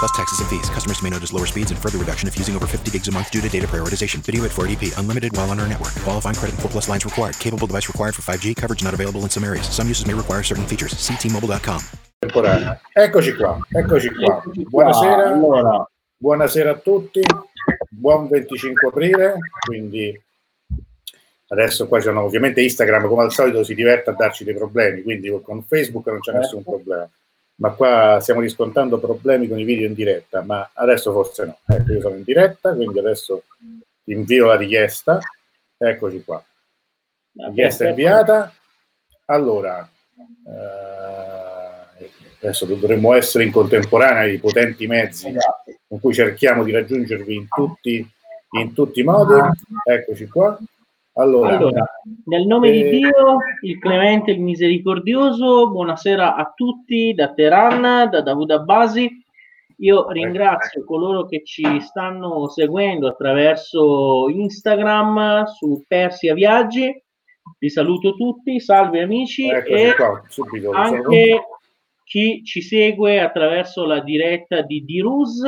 Plus taxes and fees. Customers may notice lower speeds and further reduction if using over 50 gigs a month due to data prioritization. Video at 480p. Unlimited while on our network. Qualifying credit and 4 plus lines required. Capable device required for 5G. Coverage not available in some areas. Some uses may require certain features. See T-Mobile.com. Temporanea. Eccoci qua, eccoci qua. Eccoci qua. Buonasera, Allora, buonasera a tutti, buon 25 aprile, quindi adesso qua c'è ovviamente Instagram come al solito si diverte a darci dei problemi, quindi con Facebook non c'è nessun problema, ma qua stiamo riscontrando problemi con i video in diretta, ma adesso forse no. Ecco, io sono in diretta, quindi adesso invio la richiesta, eccoci qua. Richiesta inviata. Allora, eh, adesso dovremmo essere in contemporanea i potenti mezzi esatto. con cui cerchiamo di raggiungervi in tutti, in tutti i modi. Eccoci qua. Allora, Allora, nel nome Eh, di Dio, il clemente, il misericordioso, buonasera a tutti da Teheran, da Davud Abbasi. Io ringrazio coloro che ci stanno seguendo attraverso Instagram su Persia Viaggi. Vi saluto tutti, salve amici eccoci e qua, subito. anche chi ci segue attraverso la diretta di Dirus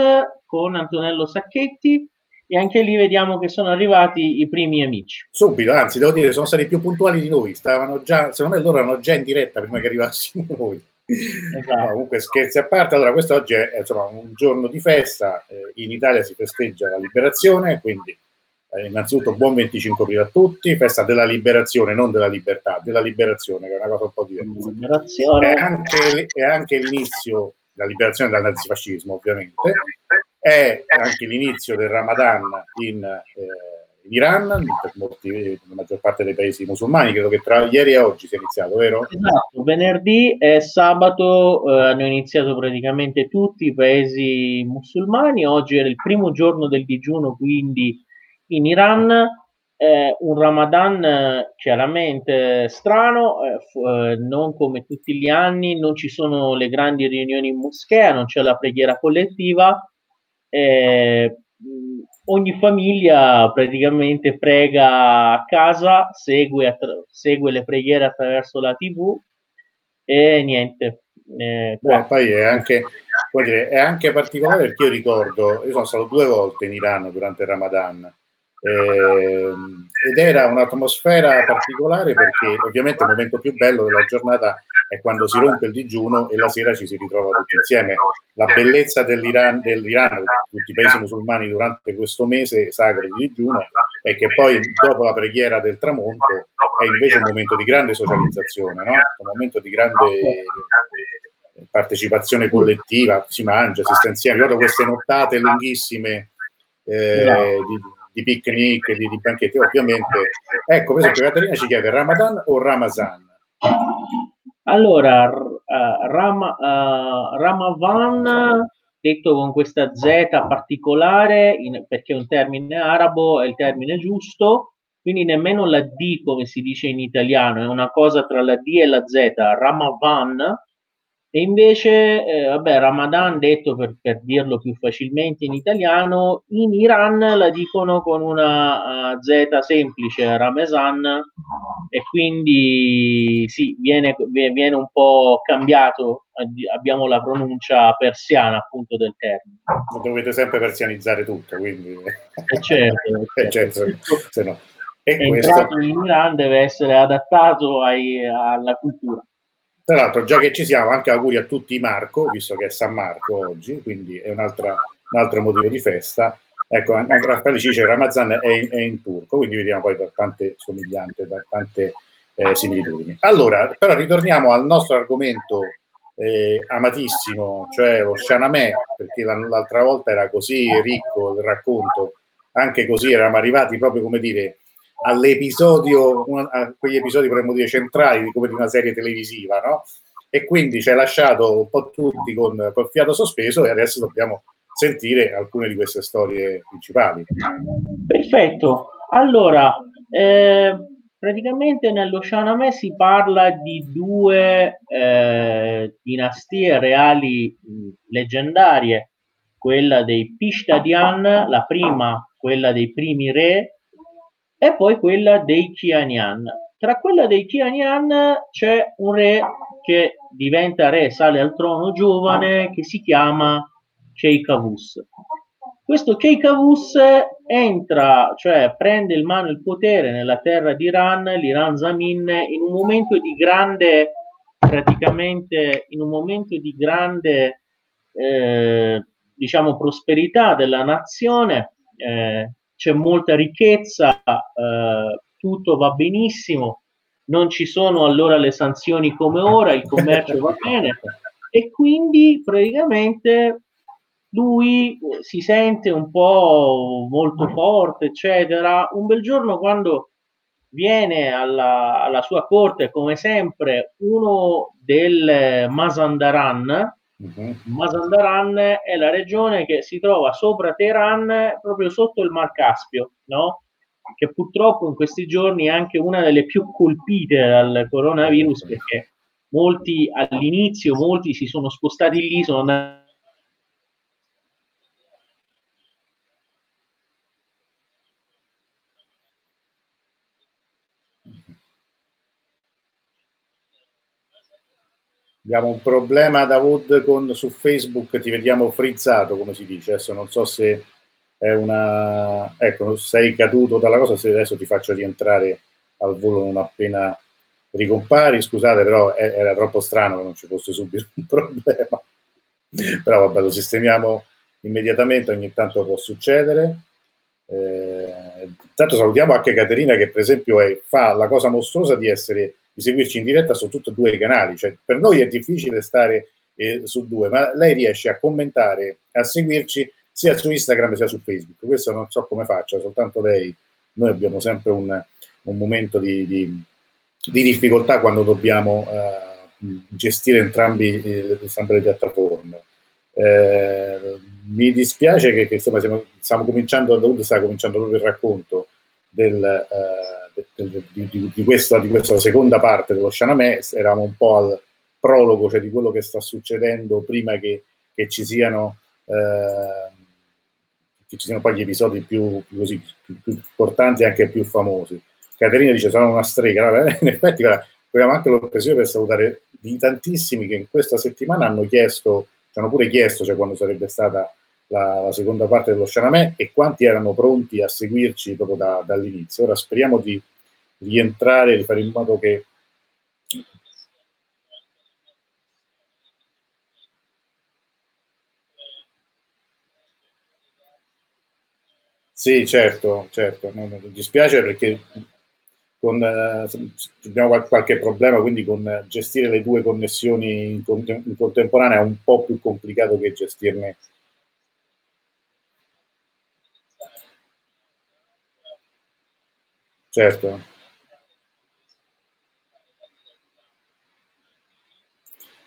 con Antonello Sacchetti e anche lì vediamo che sono arrivati i primi amici. Subito, anzi, devo dire, sono stati più puntuali di noi. Stavano già, secondo me loro erano già in diretta prima che arrivassimo noi. Esatto. No, comunque scherzi a parte, allora questo oggi è insomma, un giorno di festa, eh, in Italia si festeggia la liberazione, quindi eh, innanzitutto buon 25 aprile a tutti, festa della liberazione, non della libertà, della liberazione, che è una cosa un po' diversa. È anche, è anche l'inizio, la liberazione dal nazifascismo ovviamente, è anche l'inizio del Ramadan in, eh, in Iran, per molti, la maggior parte dei paesi musulmani, credo che tra ieri e oggi sia iniziato, vero? Esatto, venerdì e sabato eh, hanno iniziato praticamente tutti i paesi musulmani, oggi era il primo giorno del digiuno, quindi in Iran eh, un Ramadan eh, chiaramente strano, eh, fu- eh, non come tutti gli anni, non ci sono le grandi riunioni in moschea, non c'è la preghiera collettiva, eh, ogni famiglia praticamente prega a casa, segue, attra- segue le preghiere attraverso la TV e niente. eh. Beh, poi è anche, dire, è anche particolare perché io ricordo, io sono stato due volte in Iran durante il Ramadan ehm, ed era un'atmosfera particolare perché ovviamente il momento più bello della giornata è quando si rompe il digiuno e la sera ci si ritrova tutti insieme. La bellezza dell'Iran, dell'Iran di tutti i paesi musulmani durante questo mese sacro di digiuno è che poi dopo la preghiera del tramonto è invece un momento di grande socializzazione, no? un momento di grande partecipazione collettiva, si mangia, si sta insieme. Ricordo queste nottate lunghissime eh, di, di picnic, di, di banchetti, ovviamente. Ecco, per esempio, Caterina ci chiede Ramadan o Ramazan? Allora, r- eh, Ram- eh, Ramavan, detto con questa Z particolare, in- perché è un termine arabo, è il termine giusto, quindi nemmeno la D come si dice in italiano, è una cosa tra la D e la Z, Ramavan, e invece, eh, vabbè, Ramadan, detto per, per dirlo più facilmente in italiano, in Iran la dicono con una eh, Z semplice, Ramazan, e quindi sì, viene, viene un po' cambiato, abbi- abbiamo la pronuncia persiana appunto del termine. Dovete sempre persianizzare tutto, quindi... E certo, Eh, certo. certo, se no. E questo, entrato in Iran deve essere adattato ai- alla cultura. Tra l'altro, già che ci siamo, anche auguri a tutti Marco, visto che è San Marco oggi, quindi è un altro motivo di festa. Ecco, anche Raffaele ci dice Ramazan è in, è in turco, quindi vediamo poi da tante somiglianze, da tante eh, similitudini. Allora, però ritorniamo al nostro argomento eh, amatissimo, cioè lo Shanamè, perché l'altra volta era così ricco il racconto, anche così eravamo arrivati proprio come dire all'episodio, a quegli episodi potremmo dire centrali come di una serie televisiva, no? E quindi ci ha lasciato un po' tutti con col fiato sospeso e adesso dobbiamo sentire alcune di queste storie principali. Perfetto. Allora, eh, praticamente Shahnameh si parla di due eh, dinastie reali leggendarie, quella dei Pishtadian, la prima, quella dei primi re, e poi quella dei Kianian. Tra quella dei Kianian c'è un re che diventa re, sale al trono giovane, che si chiama Cheikavus. Questo Cheikavus entra, cioè prende in mano il potere nella terra di Iran, l'Iran Zamin, in un momento di grande, praticamente in un momento di grande, eh, diciamo, prosperità della nazione. Eh, c'è molta ricchezza, eh, tutto va benissimo, non ci sono allora le sanzioni come ora, il commercio va bene e quindi praticamente lui si sente un po' molto forte, eccetera. Un bel giorno quando viene alla, alla sua corte, come sempre, uno del Mazandaran, Uh-huh. Mazandaran è la regione che si trova sopra Teheran, proprio sotto il Mar Caspio, no? che purtroppo in questi giorni è anche una delle più colpite dal coronavirus perché molti all'inizio, molti si sono spostati lì, sono andati Abbiamo un problema Davud con su Facebook, ti vediamo frizzato, come si dice. Adesso non so se è una... Ecco, sei caduto dalla cosa, se adesso ti faccio rientrare al volo non appena ricompari. Scusate, però era troppo strano che non ci fosse subito un problema. però vabbè, lo sistemiamo immediatamente, ogni tanto può succedere. Eh, intanto salutiamo anche Caterina che per esempio è, fa la cosa mostruosa di essere di seguirci in diretta su tutti e due i canali. Cioè, per noi è difficile stare eh, su due, ma lei riesce a commentare, a seguirci sia su Instagram sia su Facebook. Questo non so come faccia, soltanto lei. Noi abbiamo sempre un, un momento di, di, di, difficoltà quando dobbiamo uh, gestire entrambi, eh, entrambe le piattaforme. Eh, mi dispiace che, che insomma, stiamo, stiamo cominciando, sta cominciando proprio il racconto del, eh, di, di, di, questa, di, questa, seconda parte dello Shanamè, eravamo un po' al prologo, cioè di quello che sta succedendo prima che, che ci siano eh, che ci siano poi gli episodi più, più, così, più, più importanti e anche più famosi. Caterina dice sono una strega, in effetti abbiamo anche l'occasione per salutare di tantissimi che in questa settimana hanno chiesto, ci hanno pure chiesto cioè, quando sarebbe stata la, la, seconda parte dello Shanamè e quanti erano pronti a seguirci proprio da, dall'inizio. Ora speriamo di rientrare, di fare in modo che Sì, certo, certo, non, mi dispiace perché con, eh, abbiamo qualche problema, quindi con gestire le due connessioni in, in contemporanea è un po' più complicato che gestirne Certo.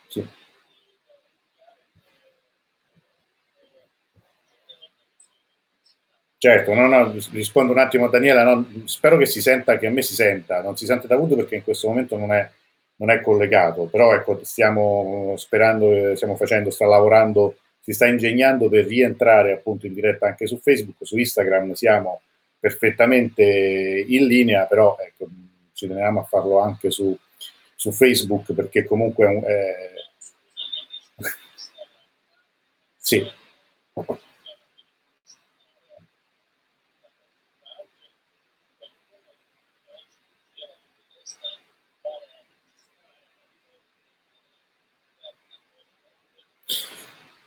Sì. Certo, no, no, rispondo un attimo a Daniela, no, spero che si senta, che a me si senta, non si sente da avuto perché in questo momento non è, non è collegato, però ecco, stiamo sperando, stiamo facendo, sta lavorando, si sta ingegnando per rientrare appunto in diretta anche su Facebook, su Instagram siamo perfettamente in linea, però ecco, ci teniamo a farlo anche su, su Facebook perché comunque è... sì.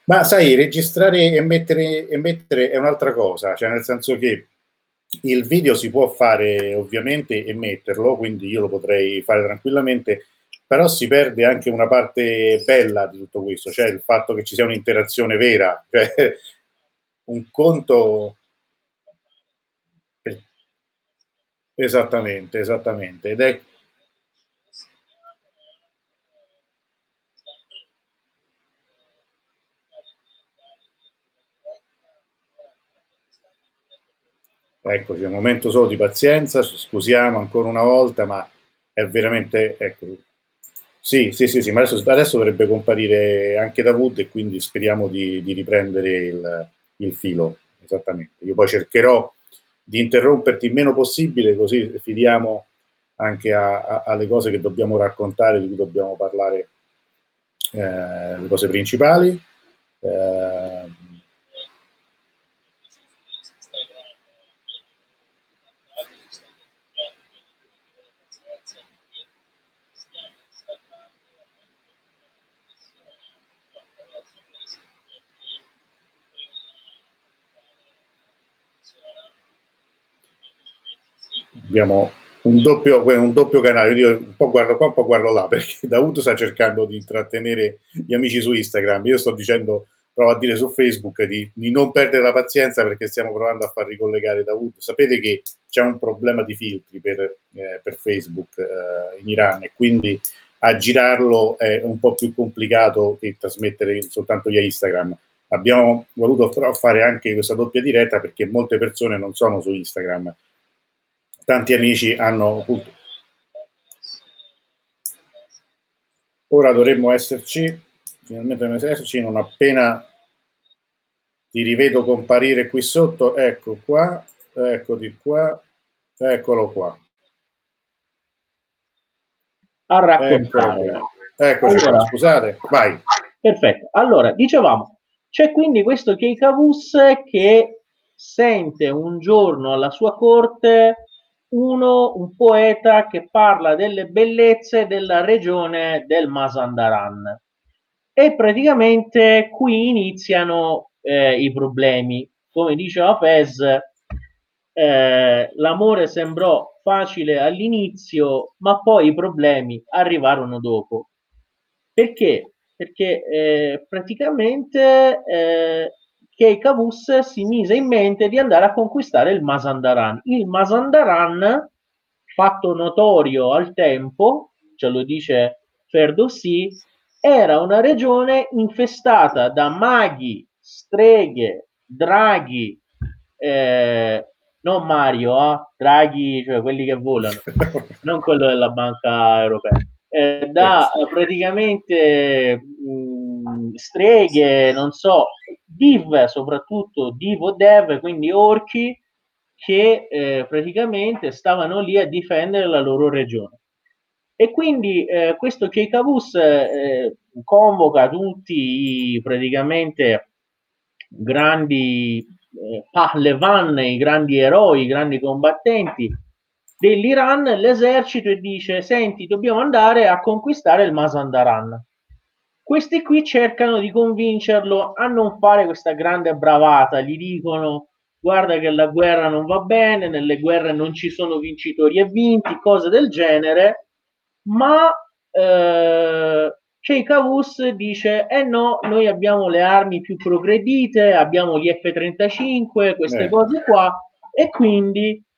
Ma sai, registrare e mettere, e mettere è un'altra cosa, cioè nel senso che il video si può fare ovviamente e metterlo, quindi io lo potrei fare tranquillamente. però si perde anche una parte bella di tutto questo, cioè il fatto che ci sia un'interazione vera, cioè un conto... Esattamente, esattamente. Ed è Eccoci, un momento solo di pazienza, scusiamo ancora una volta, ma è veramente, ecco, sì, sì, sì, sì, ma adesso, adesso dovrebbe comparire anche Davud e quindi speriamo di, di riprendere il, il, filo, esattamente. Io poi cercherò di interromperti il meno possibile, così fidiamo anche alle cose che dobbiamo raccontare, di cui dobbiamo parlare, eh, le cose principali. Eh, abbiamo un doppio, un doppio canale, io un po' guardo qua, un po' guardo là, perché Davuto sta cercando di intrattenere gli amici su Instagram, io sto dicendo, provo a dire su Facebook di, di non perdere la pazienza perché stiamo provando a far ricollegare Davuto. Sapete che c'è un problema di filtri per, eh, per Facebook eh, in Iran e quindi girarlo è un po' più complicato che trasmettere soltanto via Instagram. Abbiamo voluto fare anche questa doppia diretta perché molte persone non sono su Instagram tanti amici hanno appunto. Ora dovremmo esserci, finalmente dovremmo esserci, non appena ti rivedo comparire qui sotto, ecco qua, ecco di qua, eccolo qua. A raccontare. Eccoci allora, scusate, vai. Perfetto. Allora, dicevamo, c'è quindi questo Keikavus che sente un giorno alla sua corte uno, un poeta che parla delle bellezze della regione del Masandaran. E praticamente qui iniziano eh, i problemi. Come diceva Fez, eh, l'amore sembrò facile all'inizio, ma poi i problemi arrivarono dopo. Perché? Perché eh, praticamente eh, che Cavus si mise in mente di andare a conquistare il Masandaran. Il Masandaran, fatto notorio al tempo, ce lo dice Ferdowsi, era una regione infestata da maghi, streghe, draghi, eh, non Mario, eh, draghi, cioè quelli che volano, non quello della banca europea, eh, da praticamente mh, streghe, non so, div, soprattutto div o dev, quindi orchi, che eh, praticamente stavano lì a difendere la loro regione. E quindi eh, questo Keikavus eh, convoca tutti i praticamente grandi eh, Pahlevan, i grandi eroi, i grandi combattenti dell'Iran, l'esercito, e dice: Senti, dobbiamo andare a conquistare il Mazandaran. Questi qui cercano di convincerlo a non fare questa grande bravata, gli dicono guarda che la guerra non va bene, nelle guerre non ci sono vincitori e vinti, cose del genere, ma eh, Sheikh Avus dice eh no, noi abbiamo le armi più progredite, abbiamo gli F-35, queste eh. cose qua, e quindi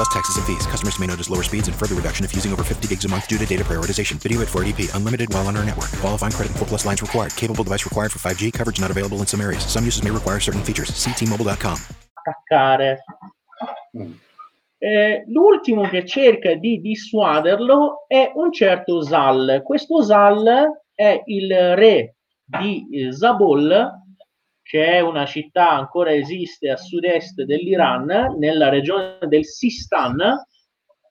plus taxes and fees. Customers may notice lower speeds and further reduction if using over 50 gigs a month due to data prioritization. Video at 480p, unlimited while on our network. Qualifying credit and 4 plus lines required. Capable device required for 5G. Coverage not available in some areas. Some uses may require certain features. Ctmobile.com. Attaccare. Eh, l'ultimo che cerca di dissuaderlo è un certo Zal. Questo Zal è il re di eh, Zabol, che è una città ancora esiste a sud-est dell'Iran, nella regione del Sistan,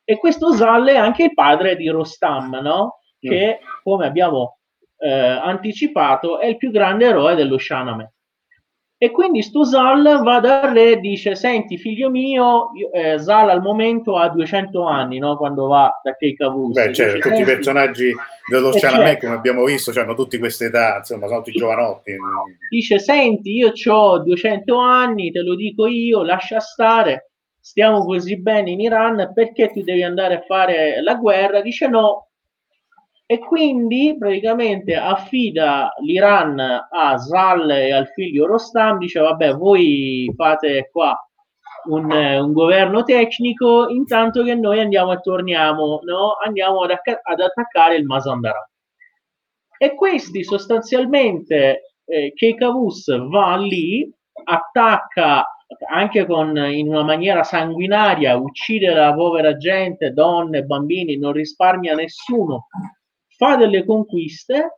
e questo Zal è anche il padre di Rostam, no? che come abbiamo eh, anticipato è il più grande eroe dello Shahnameh. E quindi sto Zal va dal re e dice: Senti, figlio mio, io, eh, Zal al momento ha 200 anni no? quando va da Keikavus. Beh, certo, dice, tutti i personaggi dello Shahnameh, come abbiamo visto, hanno tutte queste età, insomma, sono tutti giovanotti. Dice: Senti, io ho 200 anni, te lo dico io, lascia stare. Stiamo così bene in Iran, perché tu devi andare a fare la guerra? Dice no, e quindi praticamente affida l'Iran a Zal e al figlio Rostam, dice vabbè voi fate qua un, un governo tecnico intanto che noi andiamo e torniamo, no? andiamo ad, ad attaccare il Mazandaran. E questi sostanzialmente, eh, Keikavus va lì, attacca anche con, in una maniera sanguinaria, uccide la povera gente, donne, bambini, non risparmia nessuno, fa delle conquiste,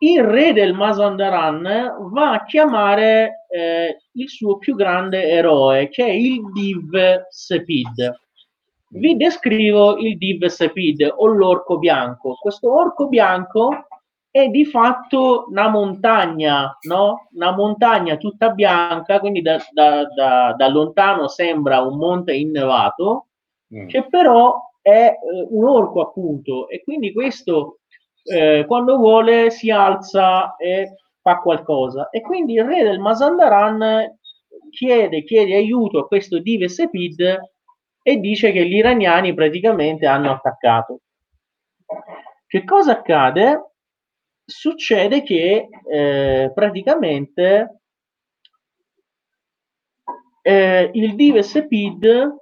il re del Mazandaran va a chiamare eh, il suo più grande eroe, che è il Div Sepid. Vi descrivo il Div Sepid o l'orco bianco. Questo orco bianco è di fatto una montagna, no? Una montagna tutta bianca, quindi da, da, da, da lontano sembra un monte innevato, mm. che però è eh, un orco appunto e quindi questo eh, quando vuole si alza e fa qualcosa e quindi il re del Mazandaran chiede, chiede aiuto a questo Dive Sepid e dice che gli iraniani praticamente hanno attaccato. Che cosa accade? Succede che eh, praticamente eh, il Dive Sepid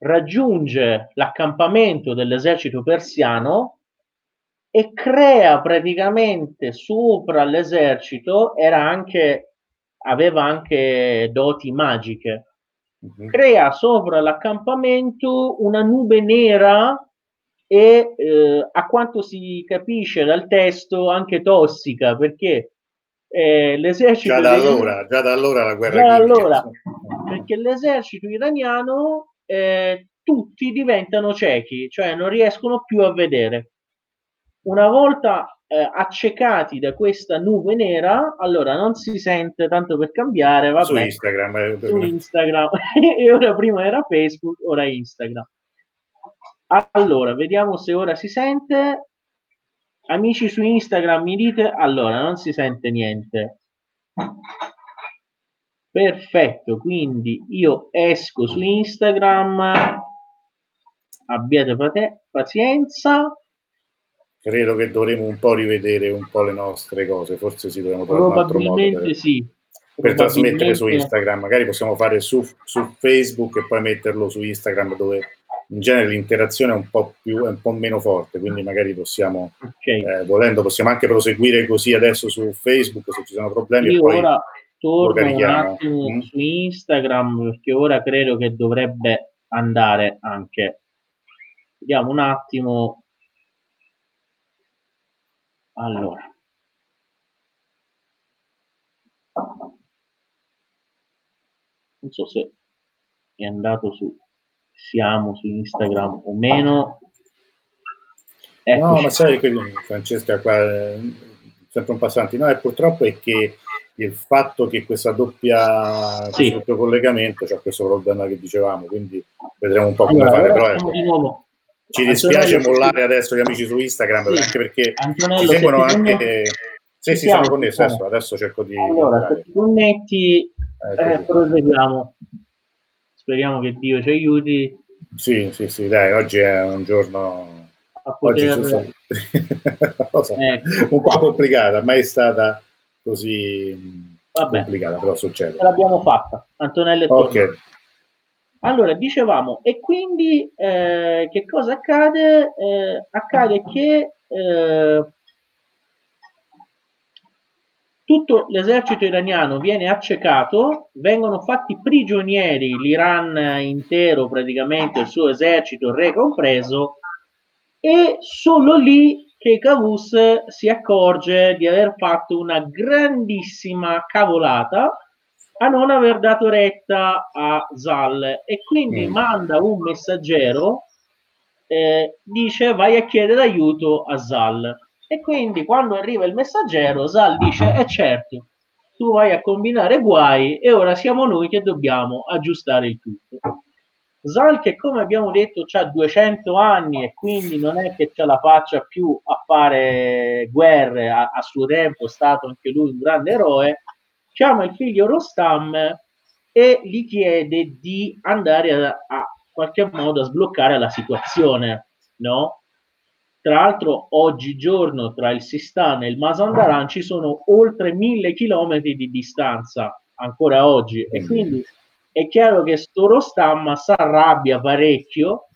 raggiunge l'accampamento dell'esercito persiano e crea praticamente sopra l'esercito, era anche, aveva anche doti magiche, uh-huh. crea sopra l'accampamento una nube nera e eh, a quanto si capisce dal testo anche tossica perché eh, l'esercito già da, allora, già da allora la guerra già da allora, perché l'esercito iraniano eh, tutti diventano ciechi, cioè non riescono più a vedere. Una volta eh, accecati da questa nube nera, allora non si sente tanto per cambiare, vabbè, su Instagram, eh, su Instagram. e ora prima era Facebook, ora Instagram. Allora, vediamo se ora si sente. Amici su Instagram mi dite, allora non si sente niente. Perfetto, quindi io esco su Instagram, abbiate pazienza. Credo che dovremo un po' rivedere un po' le nostre cose, forse si dovremmo trovare un altro modo per, sì. per trasmettere su Instagram. Magari possiamo fare su, su, Facebook e poi metterlo su Instagram dove in genere l'interazione è un po' più è un po' meno forte, quindi magari possiamo, okay. eh, volendo, possiamo anche proseguire così adesso su Facebook se ci sono problemi. Io ora torno un attimo mm. su Instagram perché ora credo che dovrebbe andare anche. Vediamo un attimo. Allora. Non so se è andato su siamo su Instagram o meno. Eccoci. No, ma sai che Francesca qua è sempre un passante. No, e purtroppo è che il fatto che questa doppia sì. doppio collegamento c'è questo problema che dicevamo, quindi vedremo un po' come allora, fare. Però ecco, ci dispiace mollare adesso gli amici su Instagram, sì. anche perché Antonello, ci seguono anche... Sì, sì, sono connesso adesso, adesso cerco di... Allora, se ti connetti, eh, eh, proseguiamo. Speriamo che Dio ci aiuti. Sì, sì, sì, dai, oggi è un giorno... Poter... Oggi ecco. un po' complicata, mai è stata così Vabbè. complicata, però succede. Ce l'abbiamo fatta, Antonello e okay. Allora, dicevamo, e quindi eh, che cosa accade? Eh, accade che eh, tutto l'esercito iraniano viene accecato, vengono fatti prigionieri l'Iran intero, praticamente il suo esercito, il re compreso, e solo lì che Cavus si accorge di aver fatto una grandissima cavolata a non aver dato retta a Zal e quindi mm. manda un messaggero, eh, dice vai a chiedere aiuto a Zal e quindi quando arriva il messaggero, Zal dice: Eh certo, tu vai a combinare guai e ora siamo noi che dobbiamo aggiustare il tutto. Zal che come abbiamo detto ha 200 anni e quindi non è che ce la faccia più a fare guerre, a, a suo tempo è stato anche lui un grande eroe, chiama il figlio Rostam e gli chiede di andare a, a qualche modo a sbloccare la situazione, no? Tra l'altro, oggigiorno tra il Sistan e il Mazandaran ci sono oltre mille chilometri di distanza ancora oggi, e quindi è chiaro che sto Rostam si arrabbia parecchio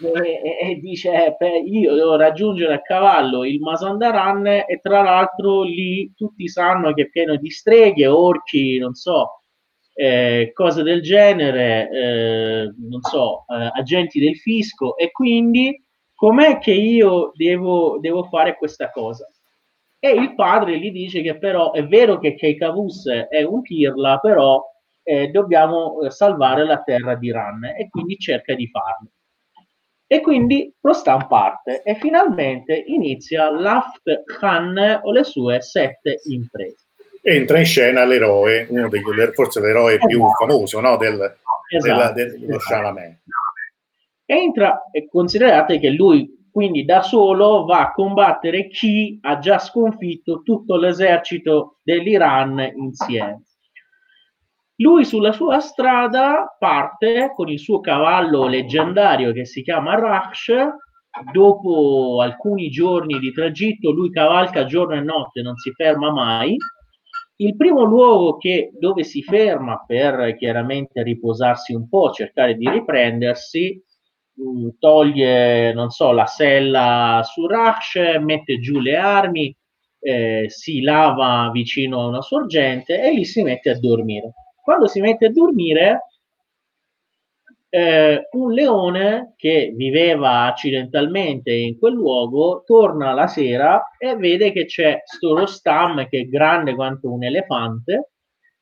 e, e dice: eh, Io devo raggiungere a cavallo il Mazandaran, e tra l'altro lì tutti sanno che è pieno di streghe, orchi, non so. Eh, cose del genere, eh, non so, eh, agenti del fisco, e quindi com'è che io devo, devo fare questa cosa? E il padre gli dice che però è vero che Keikavus è un pirla, però eh, dobbiamo eh, salvare la terra di Ran e quindi cerca di farlo. E quindi Rostam parte e finalmente inizia l'Aft Khan o le sue sette imprese. Entra in scena l'eroe, uno degli, forse l'eroe esatto. più famoso no, del, esatto. della, dello esatto entra e considerate che lui quindi da solo va a combattere chi ha già sconfitto tutto l'esercito dell'Iran insieme. Lui sulla sua strada parte con il suo cavallo leggendario che si chiama Raksh. Dopo alcuni giorni di tragitto, lui cavalca giorno e notte, non si ferma mai. Il primo luogo che, dove si ferma per chiaramente riposarsi un po', cercare di riprendersi, Mm, toglie, non so, la sella su Rush, mette giù le armi, eh, si lava vicino a una sorgente e lì si mette a dormire. Quando si mette a dormire, eh, un leone che viveva accidentalmente in quel luogo torna la sera e vede che c'è sto Rostam che è grande quanto un elefante,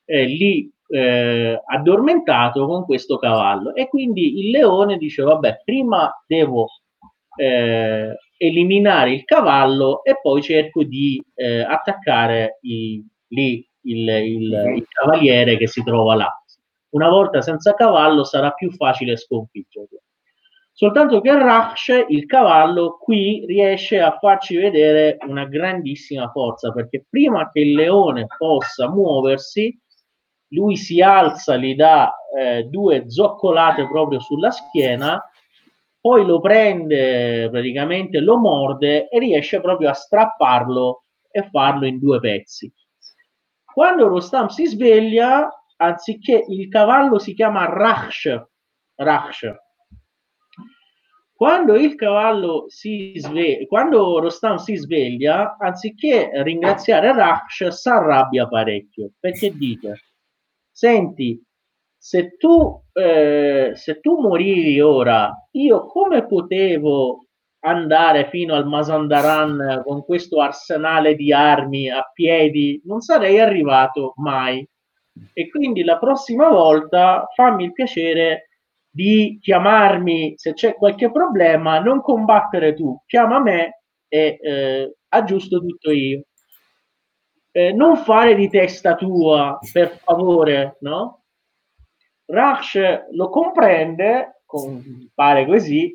eh, lì eh, addormentato con questo cavallo. E quindi il leone dice vabbè prima devo eh, eliminare il cavallo e poi cerco di eh, attaccare i, lì il, il, mhm. il, cavaliere che si trova là una volta senza cavallo sarà più facile sconfiggerlo soltanto che Rash il cavallo qui riesce a farci vedere una grandissima forza perché prima che il leone possa muoversi lui si alza, gli dà eh, due zoccolate proprio sulla schiena, poi lo prende, praticamente lo morde e riesce proprio a strapparlo e farlo in due pezzi. Quando Rostam si sveglia, anziché il cavallo si chiama Raksh, Raksh. Quando il cavallo si sveglia, quando Rostam si sveglia, anziché ringraziare Raksh, si arrabbia parecchio perché dite senti, se tu, eh, se tu morivi ora, io come potevo andare fino al Masandaran con questo arsenale di armi a piedi? Non sarei arrivato mai. E quindi la prossima volta fammi il piacere di chiamarmi se c'è qualche problema, non combattere tu, chiama me e eh, aggiusto tutto io eh, non fare di testa tua, per favore, no? Rush lo comprende, con, pare così,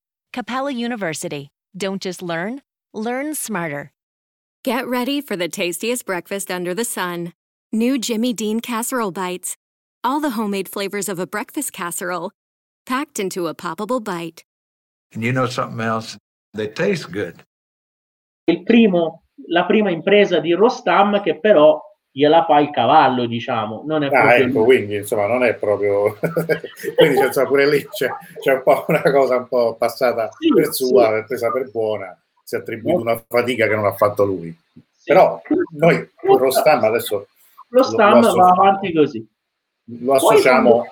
Capella University. Don't just learn, learn smarter. Get ready for the tastiest breakfast under the sun. New Jimmy Dean casserole bites. All the homemade flavors of a breakfast casserole packed into a poppable bite. And you know something else? They taste good. Il primo, la prima impresa di Rostam che però gliela fa il cavallo, diciamo. Non è ah, ecco, quindi insomma non è proprio... quindi cioè, pure lì c'è, c'è, un po' una cosa un po' passata sì, per sua, sì. presa per buona, si è attribuito una fatica che non ha fatto lui. Sì. Però noi con Rostam adesso... Rostam lo, lo va avanti così. Lo associamo Poi,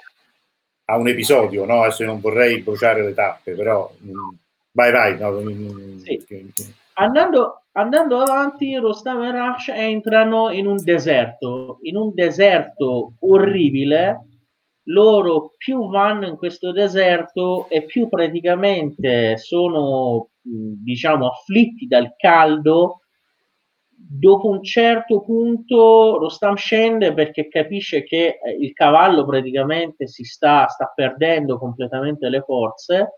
a un episodio, no? Adesso io non vorrei bruciare le tappe, però... Mm, vai, vai. No, sì. Andando, andando avanti, Rostam e Rush entrano in un deserto, in un deserto orribile. Loro più vanno in questo deserto e più praticamente sono, diciamo, afflitti dal caldo. Dopo un certo punto Rostam scende perché capisce che eh, il cavallo praticamente si sta, sta perdendo completamente le forze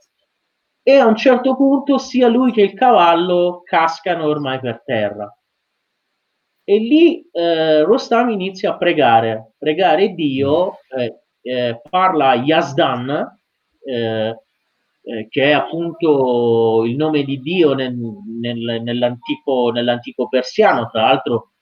e a un certo punto sia lui che il cavallo cascano ormai per terra. E lì eh, Rostam inizia a pregare, pregare Dio, eh, eh, parla Yazdan, eh, eh, che è appunto il nome di Dio nel, nel, nell'antico, nell'antico persiano, tra l'altro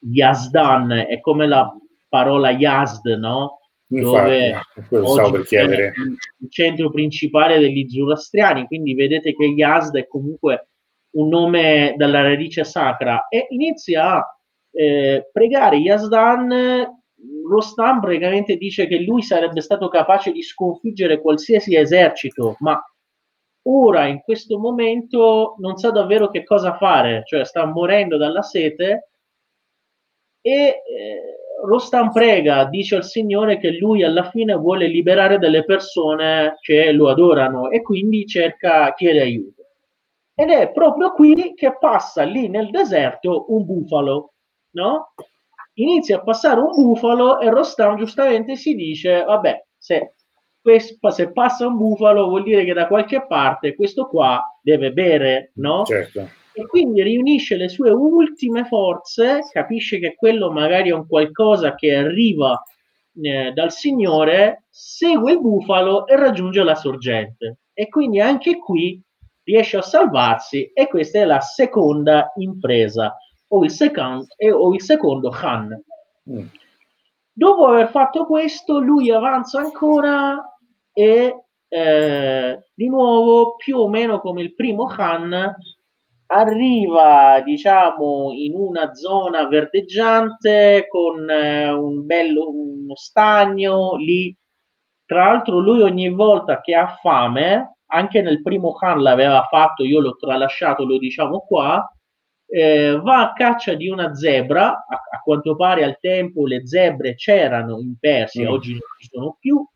Yazdan è come la parola Yazd, no? Dove Infatti, per chiedere. il centro principale degli zoroastriani, quindi vedete che Yazd è comunque un nome dalla radice sacra e inizia a eh, pregare Yazdan Rostam praticamente dice che lui sarebbe stato capace di sconfiggere qualsiasi esercito, ma ora in questo momento non sa davvero che cosa fare, cioè sta morendo dalla sete e eh, Rostam prega, dice al Signore che lui alla fine vuole liberare delle persone che lo adorano e quindi cerca, chiede aiuto. Ed è proprio qui che passa lì nel deserto un bufalo, no? Inizia a passare un bufalo e Rostam giustamente si dice, vabbè, se, se passa un bufalo vuol dire che da qualche parte questo qua deve bere, no? Certo e quindi riunisce le sue ultime forze, capisce che quello magari è un qualcosa che arriva eh, dal Signore, segue il bufalo e raggiunge la sorgente. E quindi anche qui riesce a salvarsi e questa è la seconda impresa o il, second, eh, o il secondo Khan. Mm. Dopo aver fatto questo, lui avanza ancora e eh, di nuovo, più o meno come il primo Khan, arriva diciamo in una zona verdeggiante con eh, un bello uno stagno lì. Tra l'altro lui ogni volta che ha fame anche nel primo Khan l'aveva fatto io l'ho tralasciato lo diciamo qua eh, va a caccia di una zebra. A, a, quanto pare al tempo le zebre c'erano in Persia mm. oggi non ci sono più.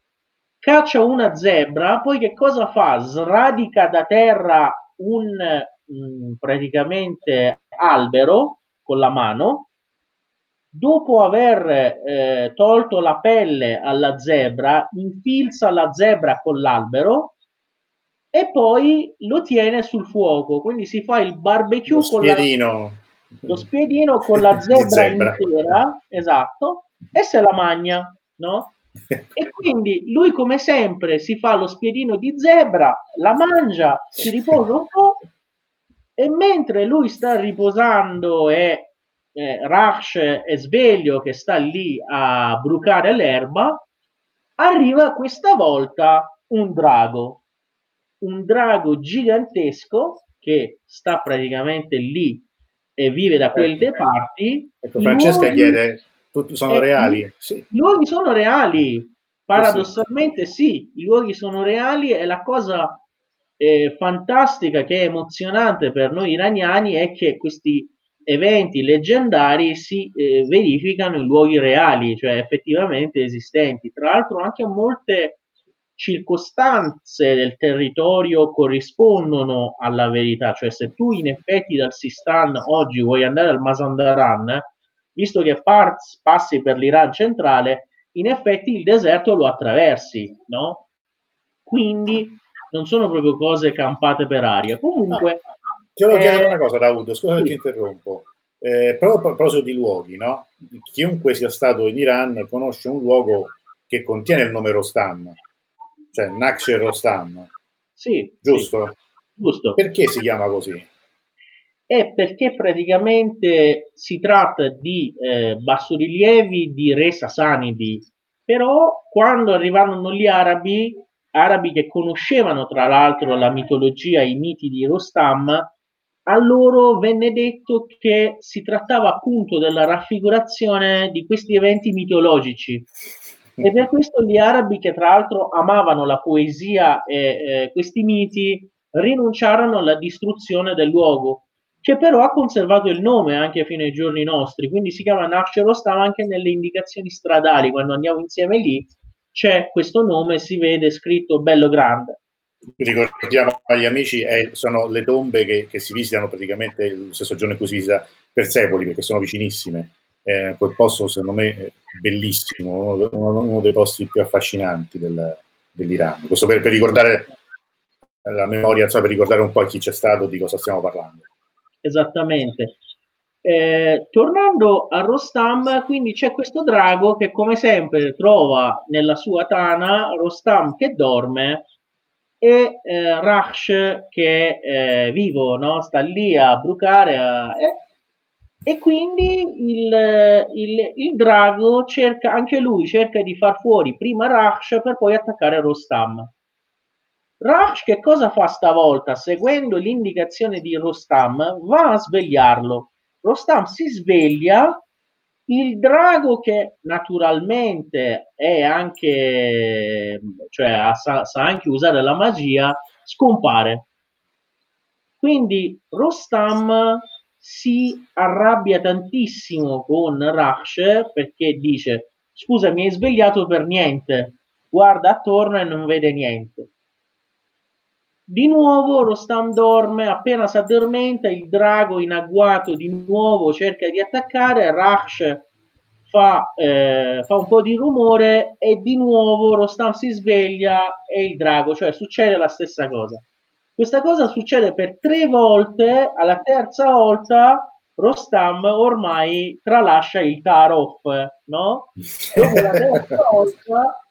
Caccia una zebra poi che cosa fa? Sradica da terra un mh, praticamente albero con la mano, dopo aver eh, tolto la pelle alla zebra, infilza la zebra con l'albero e poi lo tiene sul fuoco. Quindi si fa il barbecue lo con spiedino. La, lo spiedino con la zebra, zebra intera, esatto, e se la magna, no? e quindi lui come sempre si fa lo spiedino di zebra, la mangia, si riposa un po' E mentre lui sta riposando e eh, Rash è sveglio che sta lì a brucare l'erba, arriva questa volta un drago, un drago gigantesco che sta praticamente lì e vive da quelle ecco. parti. Ecco, Francesca luoghi, chiede, tutti sono reali? Sì. I luoghi sono reali, paradossalmente sì. sì, i luoghi sono reali e la cosa eh, fantastica che è emozionante per noi iraniani è che questi eventi leggendari si eh, verificano in luoghi reali, cioè effettivamente esistenti. Tra l'altro anche molte circostanze del territorio corrispondono alla verità, cioè se tu in effetti dal Sistan oggi vuoi andare al Mazandaran, visto che parts, passi per l'Iran centrale, in effetti il deserto lo attraversi, no? Quindi non sono proprio cose campate per aria. Comunque... Ti volevo eh, chiedere una cosa, Daudo, scusa sì. che ti interrompo. Eh, proprio a proposito di luoghi, no? chiunque sia stato in Iran conosce un luogo che contiene il nome Rostam, cioè Naksher Rostam. Sì. Giusto? Sì, giusto. Perché si chiama così? È perché praticamente si tratta di eh, bassorilievi di re sasanidi, però quando arrivarono gli arabi, arabi che conoscevano tra l'altro la mitologia, i miti di Rostam, a loro venne detto che si trattava appunto della raffigurazione di questi eventi mitologici. E per questo gli arabi, che tra l'altro amavano la poesia e eh, questi miti, rinunciarono alla distruzione del luogo, che però ha conservato il nome anche fino ai giorni nostri. Quindi si chiama Nasce Rostam anche nelle indicazioni stradali. Quando andiamo insieme lì c'è questo nome, si vede scritto bello grande ricordiamo agli amici, eh, sono le tombe che, che, si visitano praticamente lo stesso giorno in cui si visita Persepoli, perché sono vicinissime. Eh, quel posto, secondo me, è bellissimo, uno, uno dei posti più affascinanti del, dell'Iran. Questo per, per, ricordare la memoria, cioè per ricordare un po' a chi c'è stato, di cosa stiamo parlando. Esattamente. Eh, tornando a Rostam, quindi c'è questo drago che come sempre trova nella sua tana Rostam che dorme e eh, Raksh che è eh, vivo, no? sta lì a brucare a, eh, e quindi il, il, il, drago cerca, anche lui cerca di far fuori prima Raksh per poi attaccare Rostam. Raksh che cosa fa stavolta? Seguendo l'indicazione di Rostam va a svegliarlo. Rostam si sveglia il drago che naturalmente è anche, cioè sa, sa anche usare la magia, scompare. Quindi Rostam si arrabbia tantissimo con Raksh perché dice scusa mi hai svegliato per niente guarda attorno e non vede niente di nuovo Rostam dorme, appena si addormenta, il drago in agguato di nuovo cerca di attaccare, Raksh fa, eh, fa un po' di rumore e di nuovo Rostam si sveglia e il drago, cioè succede la stessa cosa. Questa cosa succede per tre volte, alla terza volta Rostam ormai tralascia il Tarof, no? Dopo la terza volta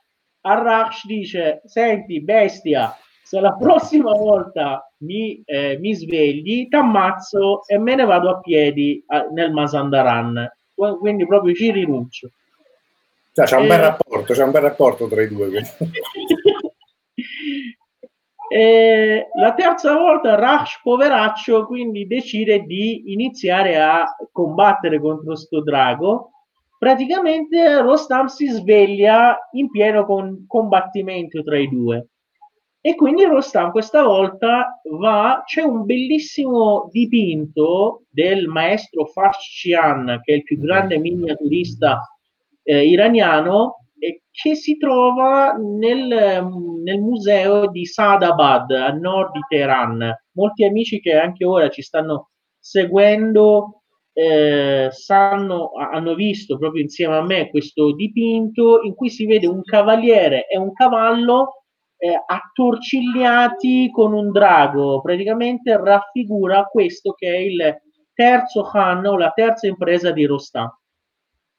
Arraksh dice, senti bestia, se la prossima volta mi, eh, mi svegli, ti ammazzo e me ne vado a piedi a, nel Masandaran. Quindi proprio ci rinuncio. Cioè, c'è un, eh, bel rapporto, c'è un bel rapporto tra i due. eh, la terza volta Rush, poveraccio, quindi decide di iniziare a combattere contro questo drago. Praticamente Rostam si sveglia in pieno con combattimento tra i due e quindi Rostam questa volta va, c'è un bellissimo dipinto del maestro Farshian, che è il più grande miniaturista eh, iraniano, eh, che si trova nel, nel, museo di Sadabad, a nord di Teheran. Molti amici che anche ora ci stanno seguendo eh, sanno, hanno visto proprio insieme a me questo dipinto in cui si vede un cavaliere e un cavallo eh, attorcigliati con un drago, praticamente raffigura questo che è il terzo Khan o la terza impresa di Rostam.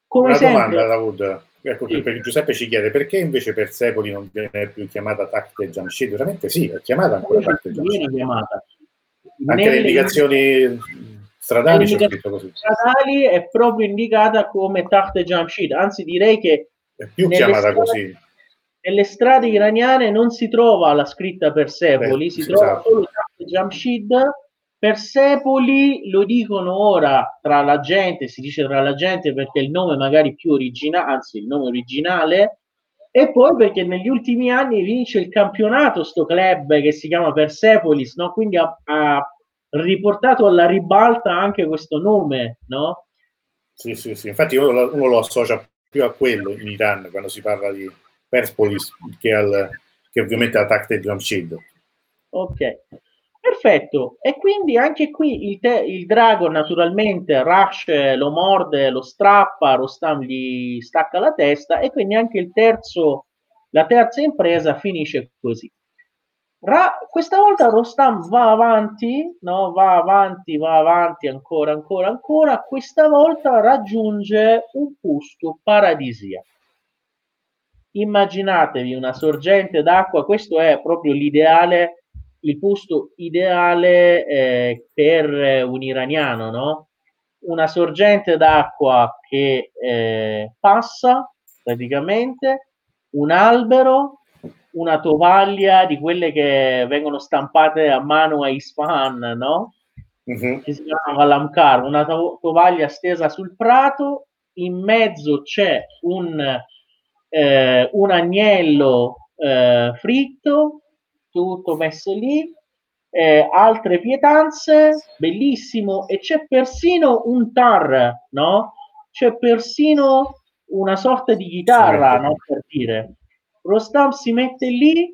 Come Una sempre, domanda, Davud. Ecco, sì. perché Giuseppe ci chiede perché invece Persepoli non viene più chiamata Takte Jamshid? Veramente sì, è chiamata ancora Takte Jamshid. Chiamata. Anche Nelle le indicazioni stradali c'è scritto così. Stradali è proprio indicata come Takte Jamshid, anzi direi che è più chiamata strade, così nelle strade iraniane non si trova la scritta Persepoli, Beh, si esatto. trova solo Jamshid. Persepoli lo dicono ora tra la gente, si dice tra la gente perché il nome magari più originale, anzi il nome originale, e poi perché negli ultimi anni vince il campionato sto club che si chiama Persepolis, no? quindi ha, ha riportato alla ribalta anche questo nome, no? Sì, sì, sì, infatti uno lo, uno lo associa più a quello in Iran quando si parla di, Persepolis che, al, che ovviamente attacca il Jamshid. Ok, perfetto. E quindi anche qui il, te- il drago naturalmente Rush lo morde, lo strappa, Rostam gli stacca la testa e quindi anche il terzo, la terza impresa finisce così. Ra- questa volta Rostam va avanti, no? va avanti, va avanti ancora, ancora, ancora. Questa volta raggiunge un posto paradisiaco. Immaginatevi una sorgente d'acqua, questo è proprio l'ideale, il posto ideale eh, per un iraniano, no? Una sorgente d'acqua che eh, passa praticamente, un albero una tovaglia di quelle che vengono stampate a mano a Isfahan, no? Uh-huh. Che si chiama Valamkar, una to- tovaglia stesa sul prato, in mezzo c'è un, eh, un agnello eh, fritto, tutto messo lì, eh, altre pietanze, bellissimo, e c'è persino un tar, no? C'è persino una sorta di chitarra, no? Per dire. Rostam si mette lì,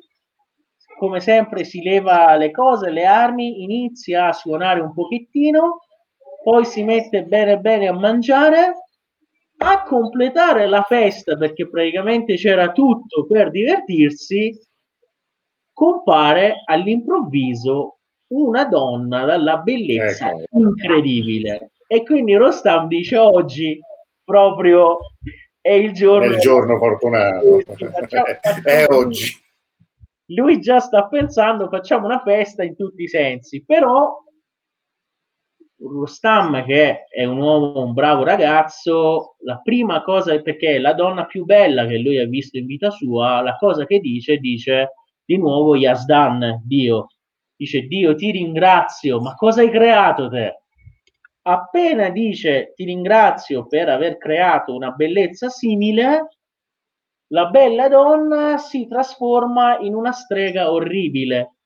come sempre si leva le cose, le armi, inizia a suonare un pochettino, poi si mette bene bene a mangiare, a completare la festa perché praticamente c'era tutto per divertirsi, compare all'improvviso una donna dalla bellezza ecco. incredibile. E quindi Rostam dice oggi proprio è il giorno, è il giorno fortunato, è oggi. Lui già sta pensando facciamo una festa in tutti i sensi, però Rustam che è un uomo, un bravo ragazzo, la prima cosa, perché è la donna più bella che lui ha visto in vita sua, la cosa che dice, dice di nuovo Yazdan, Dio, dice Dio ti ringrazio, ma cosa hai creato te? appena dice ti ringrazio per aver creato una bellezza simile, la bella donna si trasforma in una strega orribile,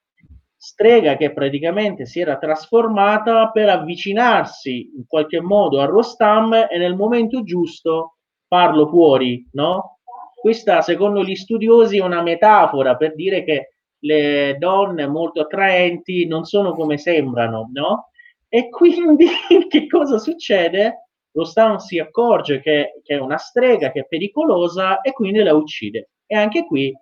strega che praticamente si era trasformata per avvicinarsi in qualche modo a Rostam e nel momento giusto farlo fuori, no? Questa, secondo gli studiosi, è una metafora per dire che le donne molto attraenti non sono come sembrano, no? E quindi che cosa succede? Lo Stan si accorge che, che, è una strega, che è pericolosa e quindi la uccide. E anche qui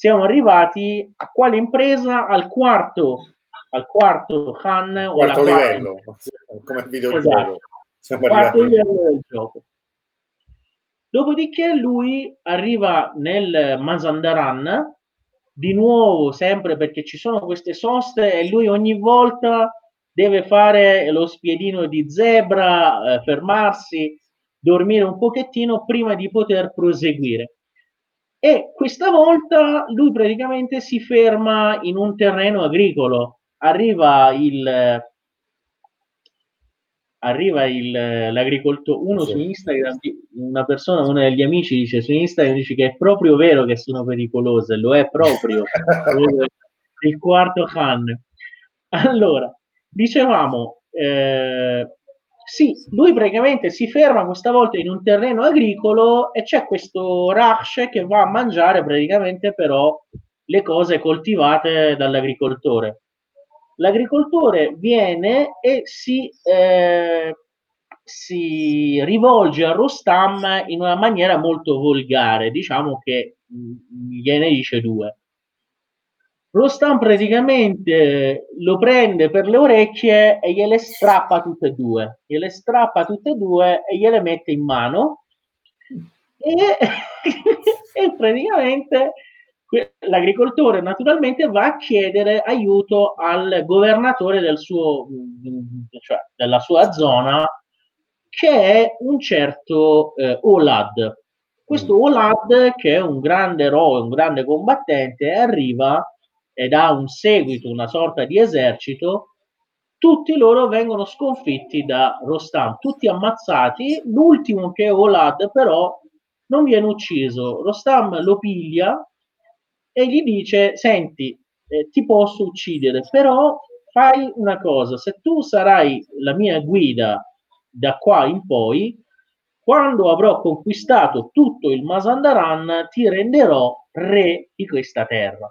siamo arrivati a quale impresa? Al quarto, al quarto Khan quarto livello, quarta... come videogioco. Esatto. Siamo quarto livello del gioco. Dopodiché lui arriva nel Mazandaran, di nuovo sempre perché ci sono queste soste e lui ogni volta deve fare lo spiedino di zebra, eh, fermarsi, dormire un pochettino prima di poter proseguire. E questa volta lui praticamente si ferma in un terreno agricolo. Arriva il arriva il, l'agricoltore, uno sì. su Instagram, una persona, uno degli amici dice su Instagram dice che è proprio vero che sono pericolose, lo è proprio il quarto Khan. Allora, dicevamo, eh, sì, lui praticamente si ferma questa volta in un terreno agricolo e c'è questo Rash che va a mangiare praticamente però le cose coltivate dall'agricoltore. L'agricoltore viene e si, eh, si rivolge a Rostam in una maniera molto volgare, diciamo che mm, gliene dice due. Rostam praticamente lo prende per le orecchie e gliele strappa tutte e due, gliele strappa tutte e due e gliele mette in mano e, e praticamente l'agricoltore naturalmente va a chiedere aiuto al governatore del suo, cioè della sua zona che è un certo eh, Olad. Questo mm. Olad che è un grande eroe, un grande combattente, arriva ed ha un seguito, una sorta di esercito, tutti loro vengono sconfitti da Rostam, tutti ammazzati. L'ultimo che è Olad però non viene ucciso. Rostam lo piglia e gli dice: Senti, eh, ti posso uccidere, però fai una cosa: se tu sarai la mia guida da qua in poi, quando avrò conquistato tutto il Masandaran, ti renderò re di questa terra.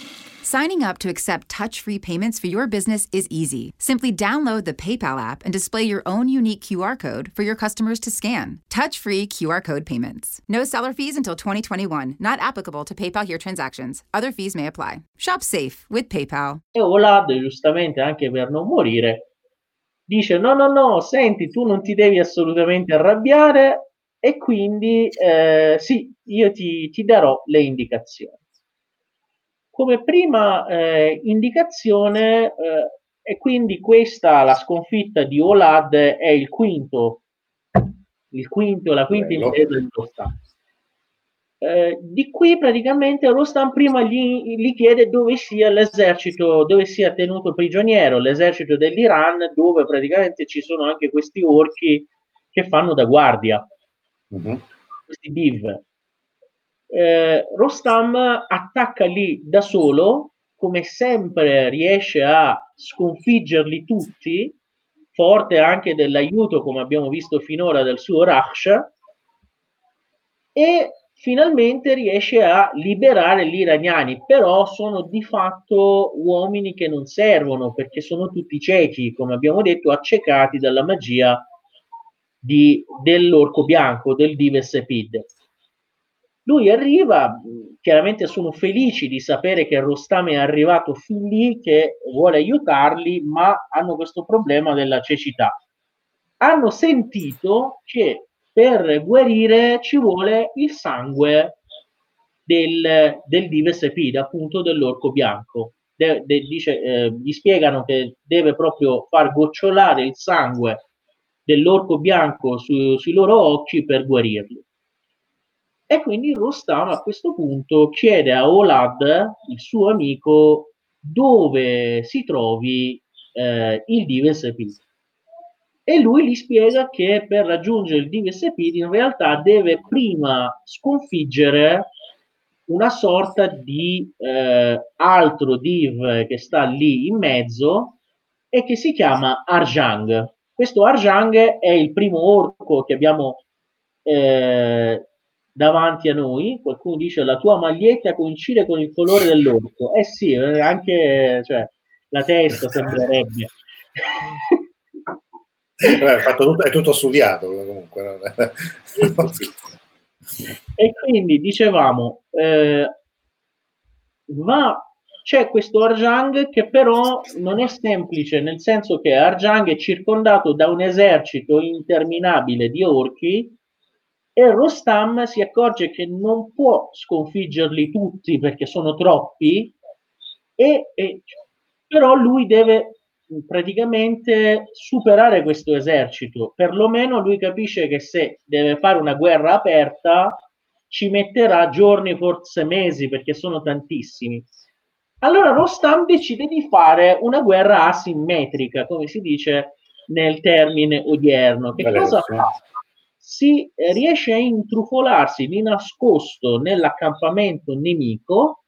Signing up to accept touch free payments for your business is easy. Simply download the PayPal app and display your own unique QR code for your customers to scan. Touch free QR code payments. No seller fees until 2021, not applicable to PayPal here transactions. Other fees may apply. Shop safe with PayPal. E Olad, giustamente anche per non morire, dice no, no, no, senti, tu non ti devi assolutamente arrabbiare e quindi eh, sì, io ti, ti darò le indicazioni. Come prima eh, indicazione, eh, e quindi questa, la sconfitta di Olad, è il quinto, il quinto, la quinta impresa di Rostam. Eh, di qui praticamente Rostam prima gli, gli chiede dove sia l'esercito, dove sia tenuto prigioniero l'esercito dell'Iran, dove praticamente ci sono anche questi orchi che fanno da guardia, Mhm. questi div. Eh, Rostam attacca lì da solo, come sempre riesce a sconfiggerli tutti, forte anche dell'aiuto, come abbiamo visto finora, del suo Raksh, e finalmente riesce a liberare gli iraniani, però sono di fatto uomini che non servono perché sono tutti ciechi, come abbiamo detto, accecati dalla magia di- dell'orco bianco, del Divesepid. Lui arriva, chiaramente sono felici di sapere che Rostam è arrivato fin lì, che vuole aiutarli, ma hanno questo problema della cecità. Hanno sentito che per guarire ci vuole il sangue del, del Divesepid, appunto dell'orco bianco. De- de- dice, eh, gli spiegano che deve proprio far gocciolare il sangue dell'orco bianco su- sui loro occhi per guarirli. E quindi Rostam a questo punto chiede a Olad, il suo amico, dove si trovi eh, il Divesepid. E lui gli spiega che per raggiungere il Divesepid in realtà deve prima sconfiggere una sorta di eh, altro div che sta lì in mezzo e che si chiama Arjang. Questo Arjang è il primo orco che abbiamo eh, davanti a noi. Qualcuno dice la tua maglietta coincide con il colore dell'orco. Eh sì, eh, anche cioè, la testa sembrerebbe. Vabbè, è, tutto, è tutto studiato comunque. e quindi dicevamo eh, va c'è questo Arjang che però non è semplice nel senso che Arjang è circondato da un esercito interminabile di orchi e Rostam si accorge che non può sconfiggerli tutti perché sono troppi e, e però lui deve praticamente superare questo esercito. Perlomeno lui capisce che se deve fare una guerra aperta ci metterà giorni, forse mesi, perché sono tantissimi. Allora Rostam decide di fare una guerra asimmetrica, come si dice nel termine odierno. Che Bellissimo. cosa fa? Si riesce a intrufolarsi di nascosto nell'accampamento nemico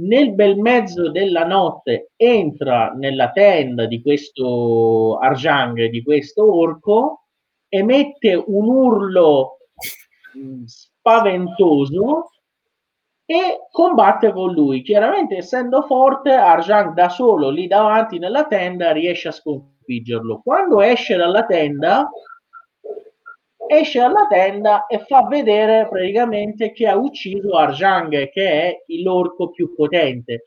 nel bel mezzo della notte entra nella tenda di questo Arjang, di questo orco, emette un urlo mh, spaventoso e combatte con lui. Chiaramente, essendo forte, Arjang da solo lì davanti nella tenda riesce a sconfiggerlo. Quando esce dalla tenda, esce dalla tenda e fa vedere praticamente che ha ucciso Arjang, che è l'orco più potente.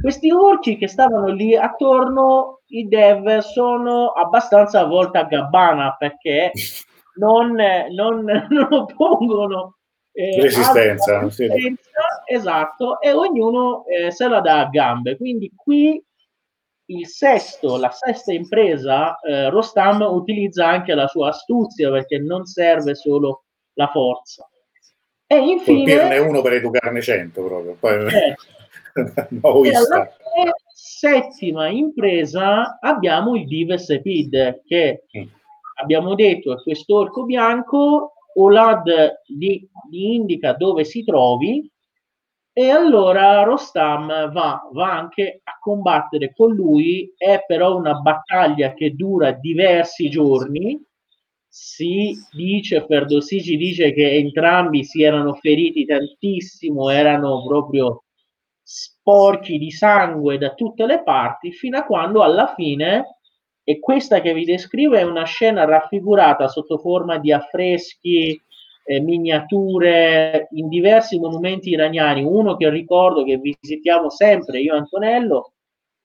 Questi orchi che stavano lì attorno, i dev sono abbastanza a volta a gabbana perché non, non, non oppongono eh, Resistenza, alta sì. resistenza, esatto, e ognuno eh, se la dà a gambe. Quindi qui sesto, la sesta impresa, eh, Rostam utilizza anche la sua astuzia perché non serve solo la forza. E Colpirne infine, uno per educarne cento proprio. Poi... eh, e alla settima impresa abbiamo il Dives Epid che mm. abbiamo detto è quest'orco bianco Olad gli, gli indica dove si trovi e allora Rostam va, va, anche a combattere con lui, è però una battaglia che dura diversi giorni, si dice, Ferdowsi ci dice che entrambi si erano feriti tantissimo, erano proprio sporchi di sangue da tutte le parti, fino a quando alla fine, e questa che vi descrivo è una scena raffigurata sotto forma di affreschi, eh, miniature in diversi monumenti iraniani. Uno che ricordo che visitiamo sempre io e Antonello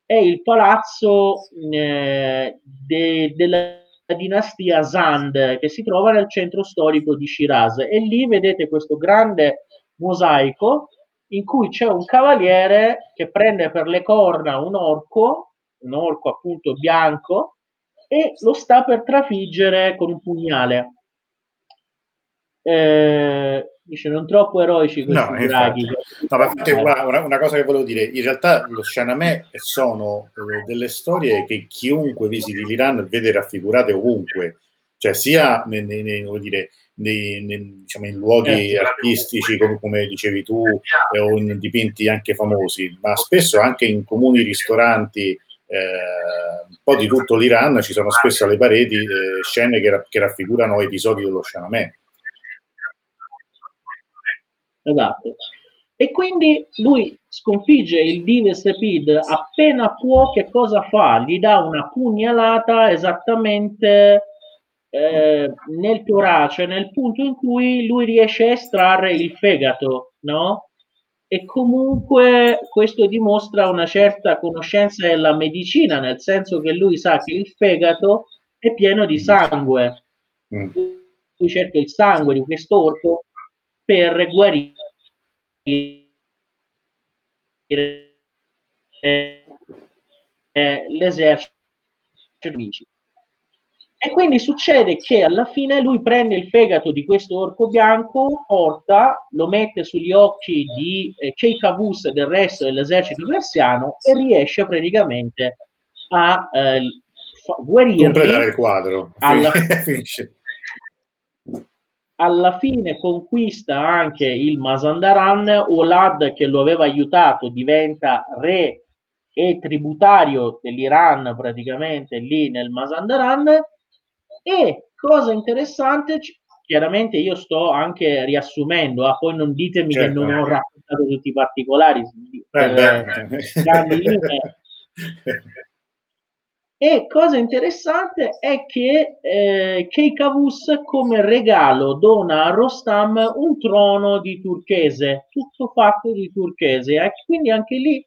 è il palazzo eh, de, della dinastia Zand che si trova nel centro storico di Shiraz e lì vedete questo grande mosaico in cui c'è un cavaliere che prende per le corna un orco, un orco appunto bianco, e lo sta per trafiggere con un pugnale. Eh, dice non troppo eroici questi no, draghi. No, ma una, una, cosa che volevo dire, in realtà lo Shanamè sono eh, delle storie che chiunque visiti l'Iran vede raffigurate ovunque, cioè sia nei, nei, nei, dire, nei, diciamo, in luoghi eh, artistici come, come, dicevi tu eh, o in dipinti anche famosi, ma spesso anche in comuni ristoranti eh, un po' di tutto l'Iran ci sono spesso alle pareti eh, scene che, che raffigurano episodi dello Shanamè Esatto. E quindi lui sconfigge il Dives Epid appena può, che cosa fa? Gli dà una pugnalata esattamente eh, nel torace, nel punto in cui lui riesce a estrarre il fegato, no? E comunque questo dimostra una certa conoscenza della medicina, nel senso che lui sa che il fegato è pieno di sangue. Mm. Lui cerca il sangue di quest'orco per guarire l'esercito nemici. E quindi succede che alla fine lui prende il fegato di questo orco bianco, porta, lo mette sugli occhi di eh, Keikavus e del resto dell'esercito persiano e riesce praticamente a eh, guarire. Completare il quadro. Alla, finisce alla fine conquista anche il Mazandaran, Olad che lo aveva aiutato diventa re e tributario dell'Iran praticamente lì nel Mazandaran e cosa interessante chiaramente io sto anche riassumendo ah, poi non ditemi certo. che non ho raccontato tutti i particolari eh, linee E cosa interessante è che eh, Keikavus come regalo dona a Rostam un trono di turchese, tutto fatto di turchese. E quindi anche lì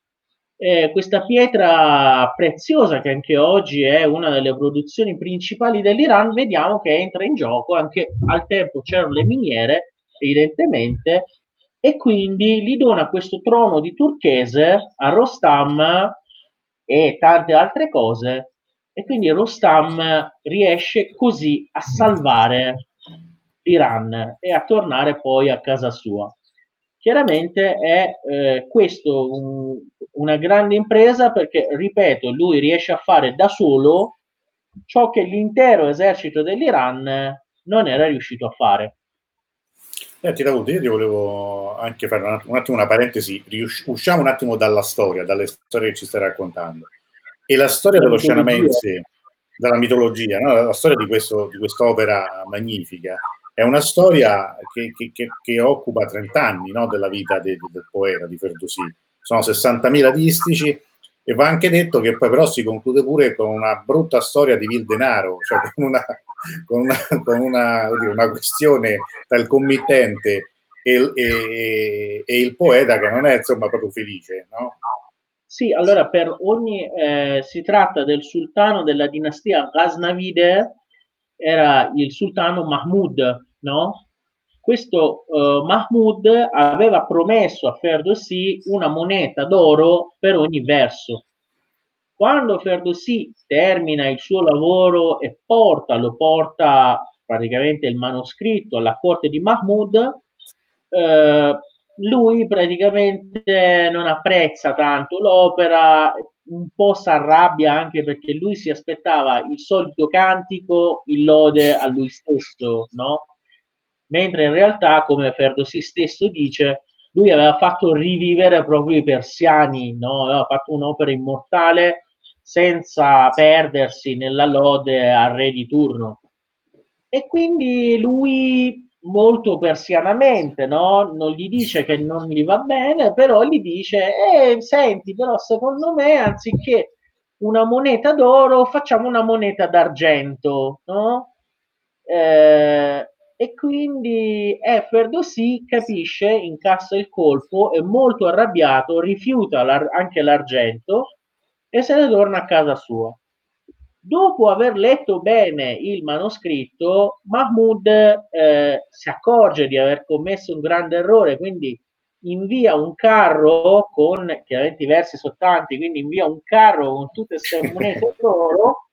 eh, questa pietra preziosa che anche oggi è una delle produzioni principali dell'Iran, vediamo che entra in gioco, anche al tempo c'erano le miniere, evidentemente, e quindi gli dona questo trono di turchese a Rostam e tante altre cose e quindi Rostam riesce così a salvare l'Iran e a tornare poi a casa sua. Chiaramente è eh, questo un, una grande impresa perché, ripeto, lui riesce a fare da solo ciò che l'intero esercito dell'Iran non era riuscito a fare. Senti Davuto, io ti volevo anche fare un attimo una parentesi, usciamo un attimo dalla storia, dalle storie che ci stai raccontando. E la storia dello Scianamense, dalla mitologia, no? la storia di, questo, di quest'opera magnifica, è una storia che, che, che, che occupa 30 anni no? della vita de, del poeta, di Ferdowsi. Sono 60.000 distici e va anche detto che poi però si conclude pure con una brutta storia di vil denaro, cioè con una, con una, con una, una questione tra il committente e, e, e, il poeta che non è insomma proprio felice. No? Sì, allora per ogni eh, si tratta del sultano della dinastia Ghaznavide, era il sultano Mahmud, no? Questo eh, Mahmud aveva promesso a Ferdowsi una moneta d'oro per ogni verso. Quando Ferdowsi termina il suo lavoro e porta, lo porta praticamente il manoscritto alla corte di Mahmud, eh, lui praticamente non apprezza tanto l'opera, un po' si arrabbia anche perché lui si aspettava il solito cantico in lode a lui stesso, no? Mentre in realtà, come Ferdosi stesso dice, lui aveva fatto rivivere proprio i persiani, no? Aveva fatto un'opera immortale senza perdersi nella lode al re di turno. E quindi lui molto persianamente, no? Non gli dice che non gli va bene, però gli dice, eh, senti, però secondo me anziché una moneta d'oro facciamo una moneta d'argento, no? Eh, e quindi Ferdowsi capisce, incassa il colpo, è molto arrabbiato, rifiuta l'ar- anche l'argento e se ne torna a casa sua. Dopo aver letto bene il manoscritto, Mahmoud eh, si accorge di aver commesso un grande errore, quindi invia un carro con chiaramente i versi sottanti, quindi invia un carro con tutte queste monete d'oro,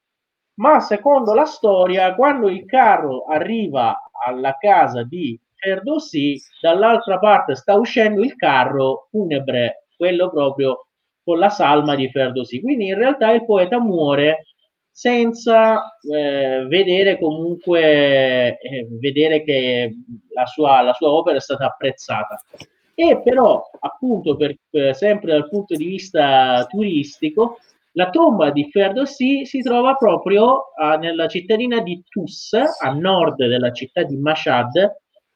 ma secondo la storia, quando il carro arriva alla casa di Ferdowsi, dall'altra parte sta uscendo il carro funebre, quello proprio con la salma di Ferdowsi. Quindi in realtà il poeta muore senza eh, vedere comunque eh, vedere che la sua, la sua opera è stata apprezzata. E però, appunto, per, per, sempre dal punto di vista turistico, la tomba di Ferdowsi si trova proprio a, nella cittadina di Tus, a nord della città di Mashhad,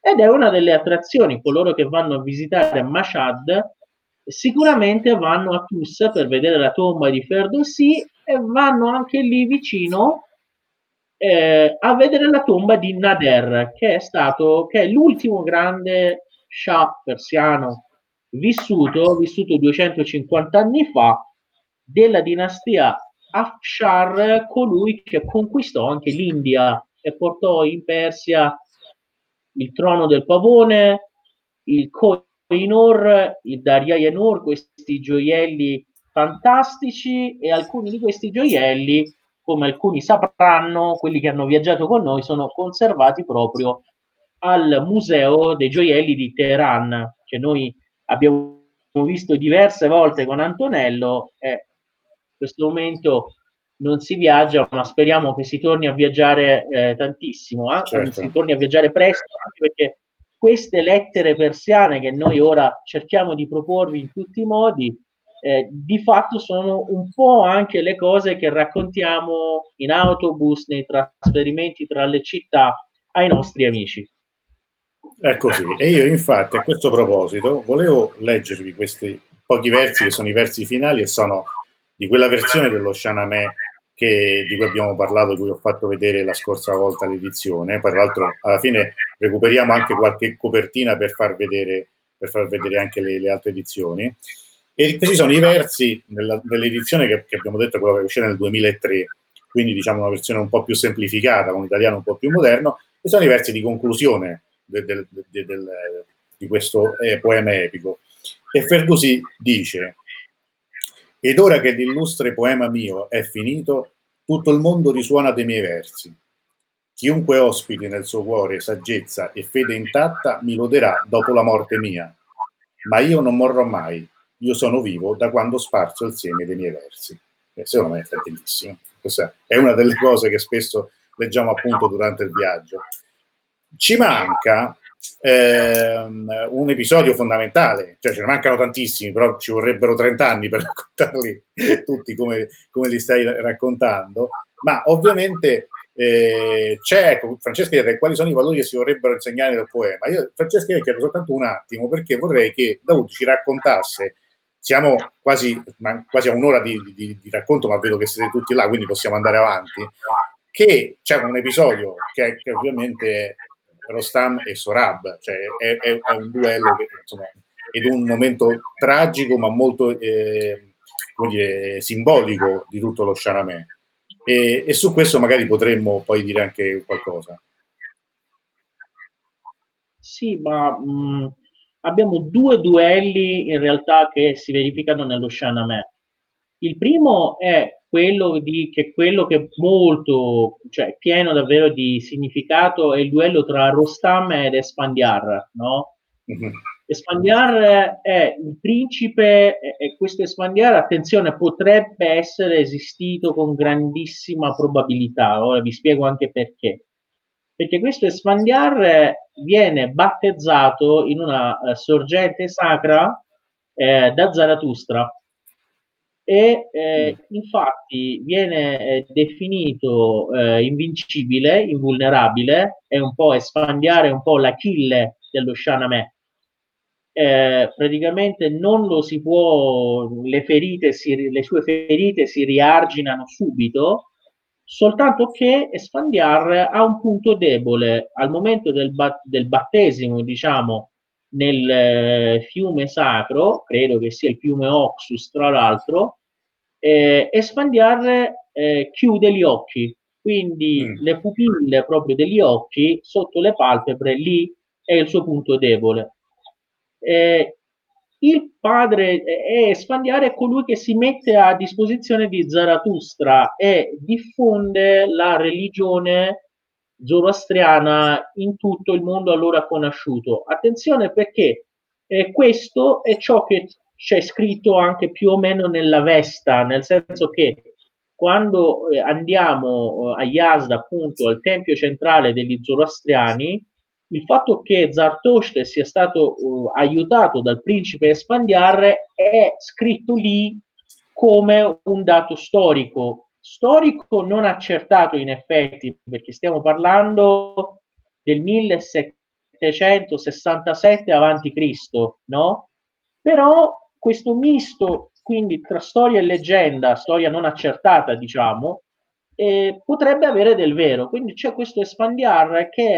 ed è una delle attrazioni. Coloro che vanno a visitare Mashhad sicuramente vanno a Tus per vedere la tomba di Ferdowsi e vanno anche lì vicino eh, a vedere la tomba di Nader, che è stato che è l'ultimo grande Shah persiano vissuto, vissuto 250 anni fa, della dinastia Afshar, colui che conquistò anche l'India e portò in Persia il trono del pavone, il Koh-i-Noor, il Darya-i-Noor, questi gioielli fantastici e alcuni di questi gioielli, come alcuni sapranno, quelli che hanno viaggiato con noi, sono conservati proprio al Museo dei Gioielli di Teheran, che noi abbiamo visto diverse volte con Antonello e in questo momento non si viaggia, ma speriamo che si torni a viaggiare eh, tantissimo, eh? certo. si torni a viaggiare presto, perché queste lettere persiane che noi ora cerchiamo di proporvi in tutti i modi, eh, di fatto sono un po' anche le cose che raccontiamo in autobus, nei trasferimenti tra le città ai nostri amici. È così. E io infatti a questo proposito volevo leggervi questi pochi versi che sono i versi finali e sono di quella versione dello Shanamè che, di cui abbiamo parlato, di cui ho fatto vedere la scorsa volta l'edizione. Tra l'altro, alla fine recuperiamo anche qualche copertina per far vedere, per far vedere anche le, le altre edizioni. E questi sono i versi nella, dell'edizione che, che, abbiamo detto, quella che uscì nel 2003, quindi diciamo una versione un po' più semplificata, con un italiano un po' più moderno, e sono i versi di conclusione de, de, de, di questo eh, poema epico. E Ferdusi dice, ed ora che l'illustre poema mio è finito, tutto il mondo risuona dei miei versi. Chiunque ospiti nel suo cuore saggezza e fede intatta mi loderà dopo la morte mia. Ma io non morrò mai, io sono vivo da quando sparso il seme dei miei versi. E secondo me è bellissimo. Questa è una delle cose che spesso leggiamo appunto durante il viaggio. Ci manca ehm, un episodio fondamentale, cioè ce ne mancano tantissimi, però ci vorrebbero 30 anni per raccontarli tutti come, come li stai raccontando, ma ovviamente eh, c'è, Francesca chiede quali sono i valori che si vorrebbero insegnare nel poema. Io, Francesca, io chiedo soltanto un attimo perché vorrei che Daud ci raccontasse siamo quasi, quasi a un'ora di, di, di, racconto, ma vedo che siete tutti là, quindi possiamo andare avanti. Che c'è un episodio che, che ovviamente Rostam e Sorab, cioè è, è, è un duello che insomma, ed un momento tragico, ma molto eh, dire, simbolico di tutto lo Sharamè. E, e su questo magari potremmo poi dire anche qualcosa. Sì, ma mh, abbiamo due duelli in realtà che si verificano nello Shahnameh. Il primo è quello di che quello che è molto, cioè pieno davvero di significato è il duello tra Rostam ed Espandiar, no? Mm-hmm. Espandiar è il principe e questo Espandiar, attenzione, potrebbe essere esistito con grandissima probabilità. Ora vi spiego anche perché. Perché questo Espandiar viene battezzato in una uh, sorgente sacra eh, da Zarathustra e eh, mm. infatti viene eh, definito eh, invincibile, invulnerabile, è un po' espandiare un po' l'Achille dello Shahnameh. Eh, praticamente non lo si può, le ferite, si, le sue ferite si riarginano subito, soltanto che Esfandiar ha un punto debole al momento del, bat- del battesimo, diciamo, nel eh, fiume sacro, credo che sia il fiume Oxus, tra l'altro, eh, Esfandiar eh, chiude gli occhi, quindi mm. le pupille proprio degli occhi sotto le palpebre, lì è il suo punto debole. Eh, il padre è Esfandiare è colui che si mette a disposizione di Zarathustra e diffonde la religione zoroastriana in tutto il mondo allora conosciuto. Attenzione perché eh, questo è ciò che c'è scritto anche più o meno nella Vesta, nel senso che quando eh, andiamo eh, a Yazda, appunto, al tempio centrale degli zoroastriani, il fatto che Zartosht sia stato uh, aiutato dal principe Espandiar è scritto lì come un dato storico, storico non accertato in effetti, perché stiamo parlando del 1767 a.C., no? Però questo misto, quindi tra storia e leggenda, storia non accertata, diciamo, eh, potrebbe avere del vero. Quindi c'è questo Espandiar che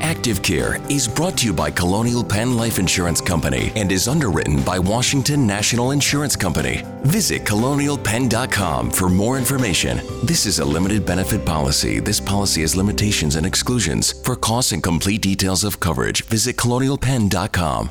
Active Care is brought to you by Colonial Penn Life Insurance Company and is underwritten by Washington National Insurance Company. Visit colonialpenn.com for more information. This is a limited benefit policy. This policy has limitations and exclusions. For costs and complete details of coverage, visit colonialpenn.com.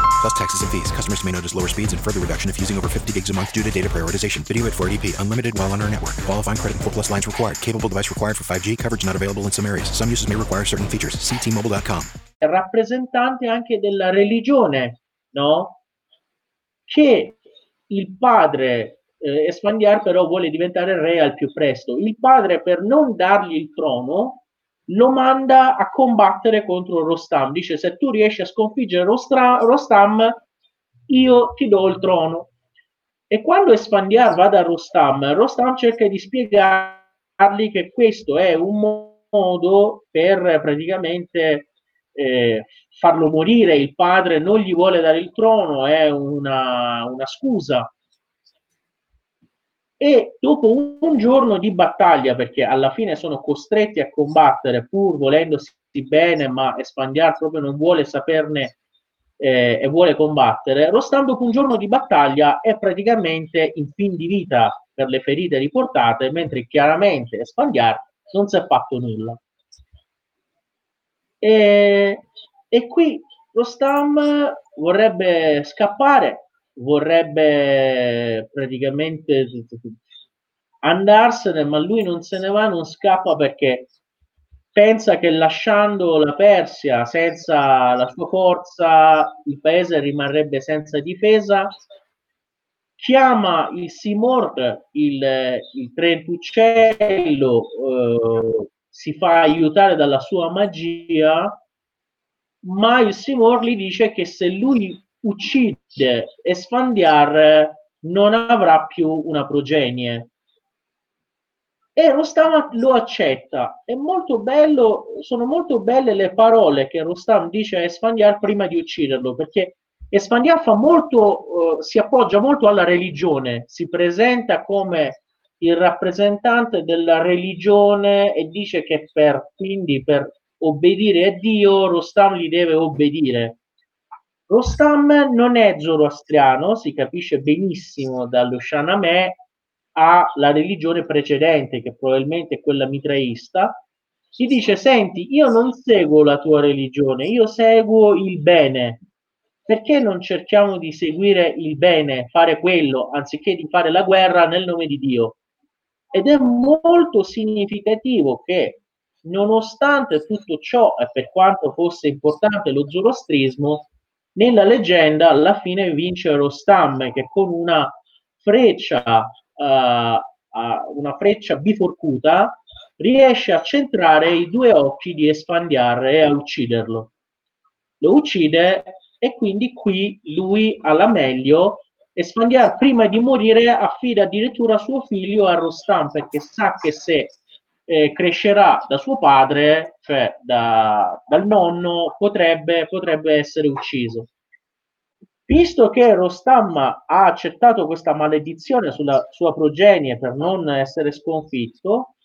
Plus taxes and fees. Customers may notice lower speeds and further reduction if using over 50 gigs a month due to data prioritization. Video at 480p. Unlimited while on our network. Qualifying credit and 4 plus lines required. Capable device required for 5G. Coverage not available in some areas. Some uses may require certain features. See T-Mobile.com. Rappresentante anche della religione, no? Che il padre eh, Espandiar però vuole diventare re al più presto. Il padre per non dargli il trono lo manda a combattere contro Rostam. Dice: Se tu riesci a sconfiggere Rostra- Rostam, io ti do il trono. E quando Espandiar va da Rostam, Rostam cerca di spiegargli che questo è un modo per praticamente eh, farlo morire. Il padre non gli vuole dare il trono, è una, una scusa e dopo un, giorno di battaglia, perché alla fine sono costretti a combattere pur volendosi bene, ma Espandiar proprio non vuole saperne eh, e vuole combattere, Rostam dopo un giorno di battaglia è praticamente in fin di vita per le ferite riportate, mentre chiaramente Espandiar non si è fatto nulla. E, e qui Rostam vorrebbe scappare, vorrebbe praticamente andarsene, ma lui non se ne va, non scappa perché pensa che lasciando la Persia senza la sua forza il paese rimarrebbe senza difesa. Chiama il Simord, il, il trentuccello, eh, si fa aiutare dalla sua magia, ma il Simor gli dice che se lui uccide Esfandiar non avrà più una progenie. E Rostam lo accetta. È molto bello, sono molto belle le parole che Rostam dice a Esfandiar prima di ucciderlo, perché Esfandiar fa molto, uh, si appoggia molto alla religione, si presenta come il rappresentante della religione e dice che per, quindi per obbedire a Dio Rostam gli deve obbedire. Rostam non è zoroastriano, si capisce benissimo dallo Shahnameh, ha la religione precedente, che probabilmente è quella mitraista, si dice, senti, io non seguo la tua religione, io seguo il bene. Perché non cerchiamo di seguire il bene, fare quello, anziché di fare la guerra nel nome di Dio? Ed è molto significativo che, nonostante tutto ciò e per quanto fosse importante lo zoroastrismo, nella leggenda alla fine vince Rostam che con una freccia, uh, una freccia biforcuta riesce a centrare i due occhi di Esfandiar e a ucciderlo. Lo uccide e quindi qui lui alla meglio Esfandiar prima di morire affida addirittura suo figlio a Rostam perché sa che se eh, crescerà da suo padre, cioè da, dal nonno, potrebbe, potrebbe essere ucciso. Visto che Rostam ha accettato questa maledizione sulla sua progenie per non essere sconfitto,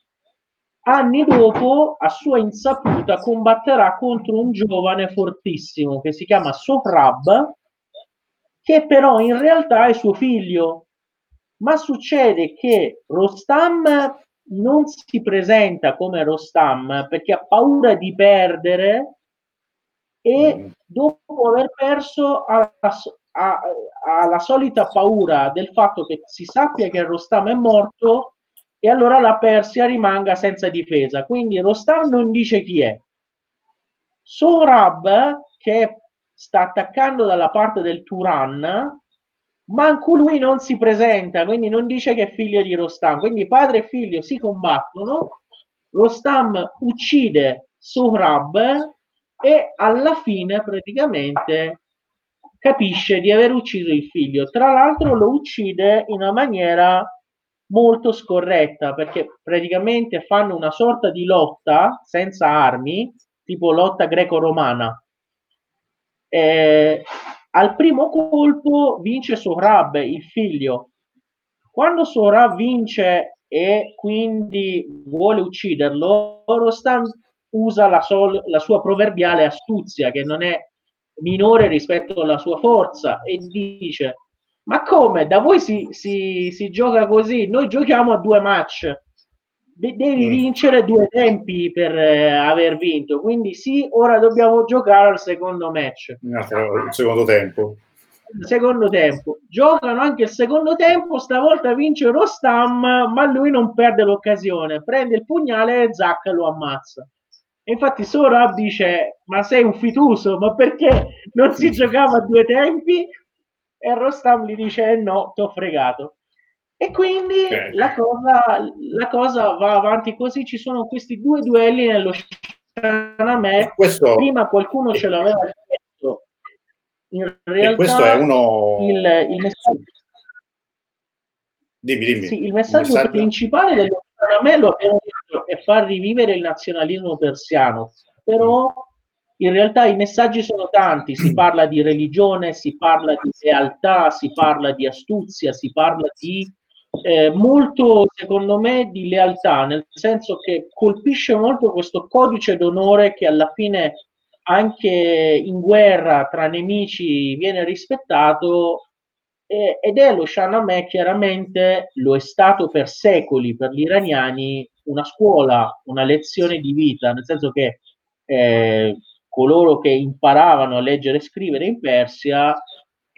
anni dopo, a sua insaputa, combatterà contro un giovane fortissimo che si chiama Sohrab, che però in realtà è suo figlio. Ma succede che Rostam non si presenta come Rostam perché ha paura di perdere e mm. dopo aver perso ha, ha, ha, la solita paura del fatto che si sappia che Rostam è morto e allora la Persia rimanga senza difesa. Quindi Rostam non dice chi è. Sohrab, che sta attaccando dalla parte del Turan, manco lui non si presenta, quindi non dice che è figlio di Rostam. Quindi padre e figlio si combattono, Rostam uccide Sohrab e alla fine praticamente capisce di aver ucciso il figlio. Tra l'altro lo uccide in una maniera molto scorretta perché praticamente fanno una sorta di lotta senza armi, tipo lotta greco-romana. Eh, al primo colpo vince Sohrab, il figlio. Quando Sohrab vince e quindi vuole ucciderlo, Rostam usa la, sol- la sua proverbiale astuzia, che non è minore rispetto alla sua forza, e dice: Ma come? Da voi si, si, si gioca così? Noi giochiamo a due match devi mm. vincere due tempi per eh, aver vinto. Quindi sì, ora dobbiamo giocare al secondo match. No, il secondo tempo. Il secondo tempo. Giocano anche il secondo tempo, stavolta vince Rostam, ma lui non perde l'occasione. Prende il pugnale e Zac lo ammazza. E infatti Sorab dice, ma sei un fituso, ma perché non si giocava a due tempi? E Rostam gli dice, eh no, ti ho fregato. E quindi okay. la, cosa, la, cosa, va avanti così, ci sono questi due duelli nello Shanamè, questo, prima qualcuno ce l'aveva detto, in realtà questo è uno... il, il messaggio, dimmi, dimmi. Sì, il messaggio, messaggio, principale dello Shanamè lo abbiamo detto è far rivivere il nazionalismo persiano, però in realtà i messaggi sono tanti, si parla di religione, si parla di lealtà, si parla di astuzia, si parla di eh, molto, secondo me, di lealtà, nel senso che colpisce molto questo codice d'onore che alla fine anche in guerra tra nemici viene rispettato eh, ed è lo Shahnameh chiaramente lo è stato per secoli per gli iraniani una scuola, una lezione di vita, nel senso che eh, coloro che imparavano a leggere e scrivere in Persia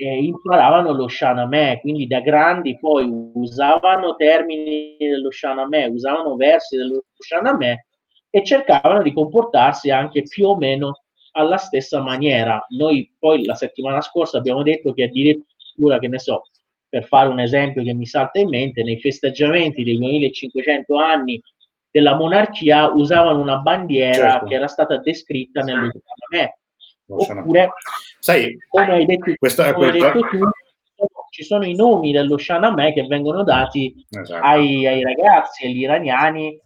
eh, imparavano lo Shahnameh, quindi da grandi poi usavano termini dello Shahnameh, usavano versi dello Shahnameh e cercavano di comportarsi anche più o meno alla stessa maniera. Noi poi la settimana scorsa abbiamo detto che addirittura, che ne so, per fare un esempio che mi salta in mente, nei festeggiamenti dei 2500 anni della monarchia usavano una bandiera Certo. che era stata descritta nello Shanamè. Oppure, Sai, come hai detto, Questa- come questa- detto tu, ci sono i nomi dello Shanamè che vengono dati Esatto. ai, ai ragazzi, agli iraniani.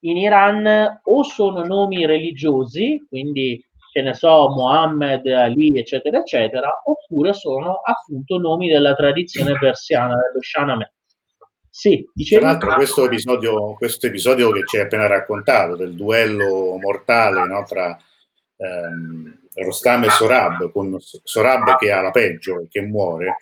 In Iran o sono nomi religiosi, quindi che ne so, Mohammed, Ali, eccetera, eccetera, oppure sono appunto nomi della tradizione persiana, dello Shanamè. Sì, Tra dicevi? l'altro questo episodio, questo episodio che ci hai appena raccontato, del duello mortale no, tra ehm, Rostam e Sorab, con Sorab che ha la peggio e che muore,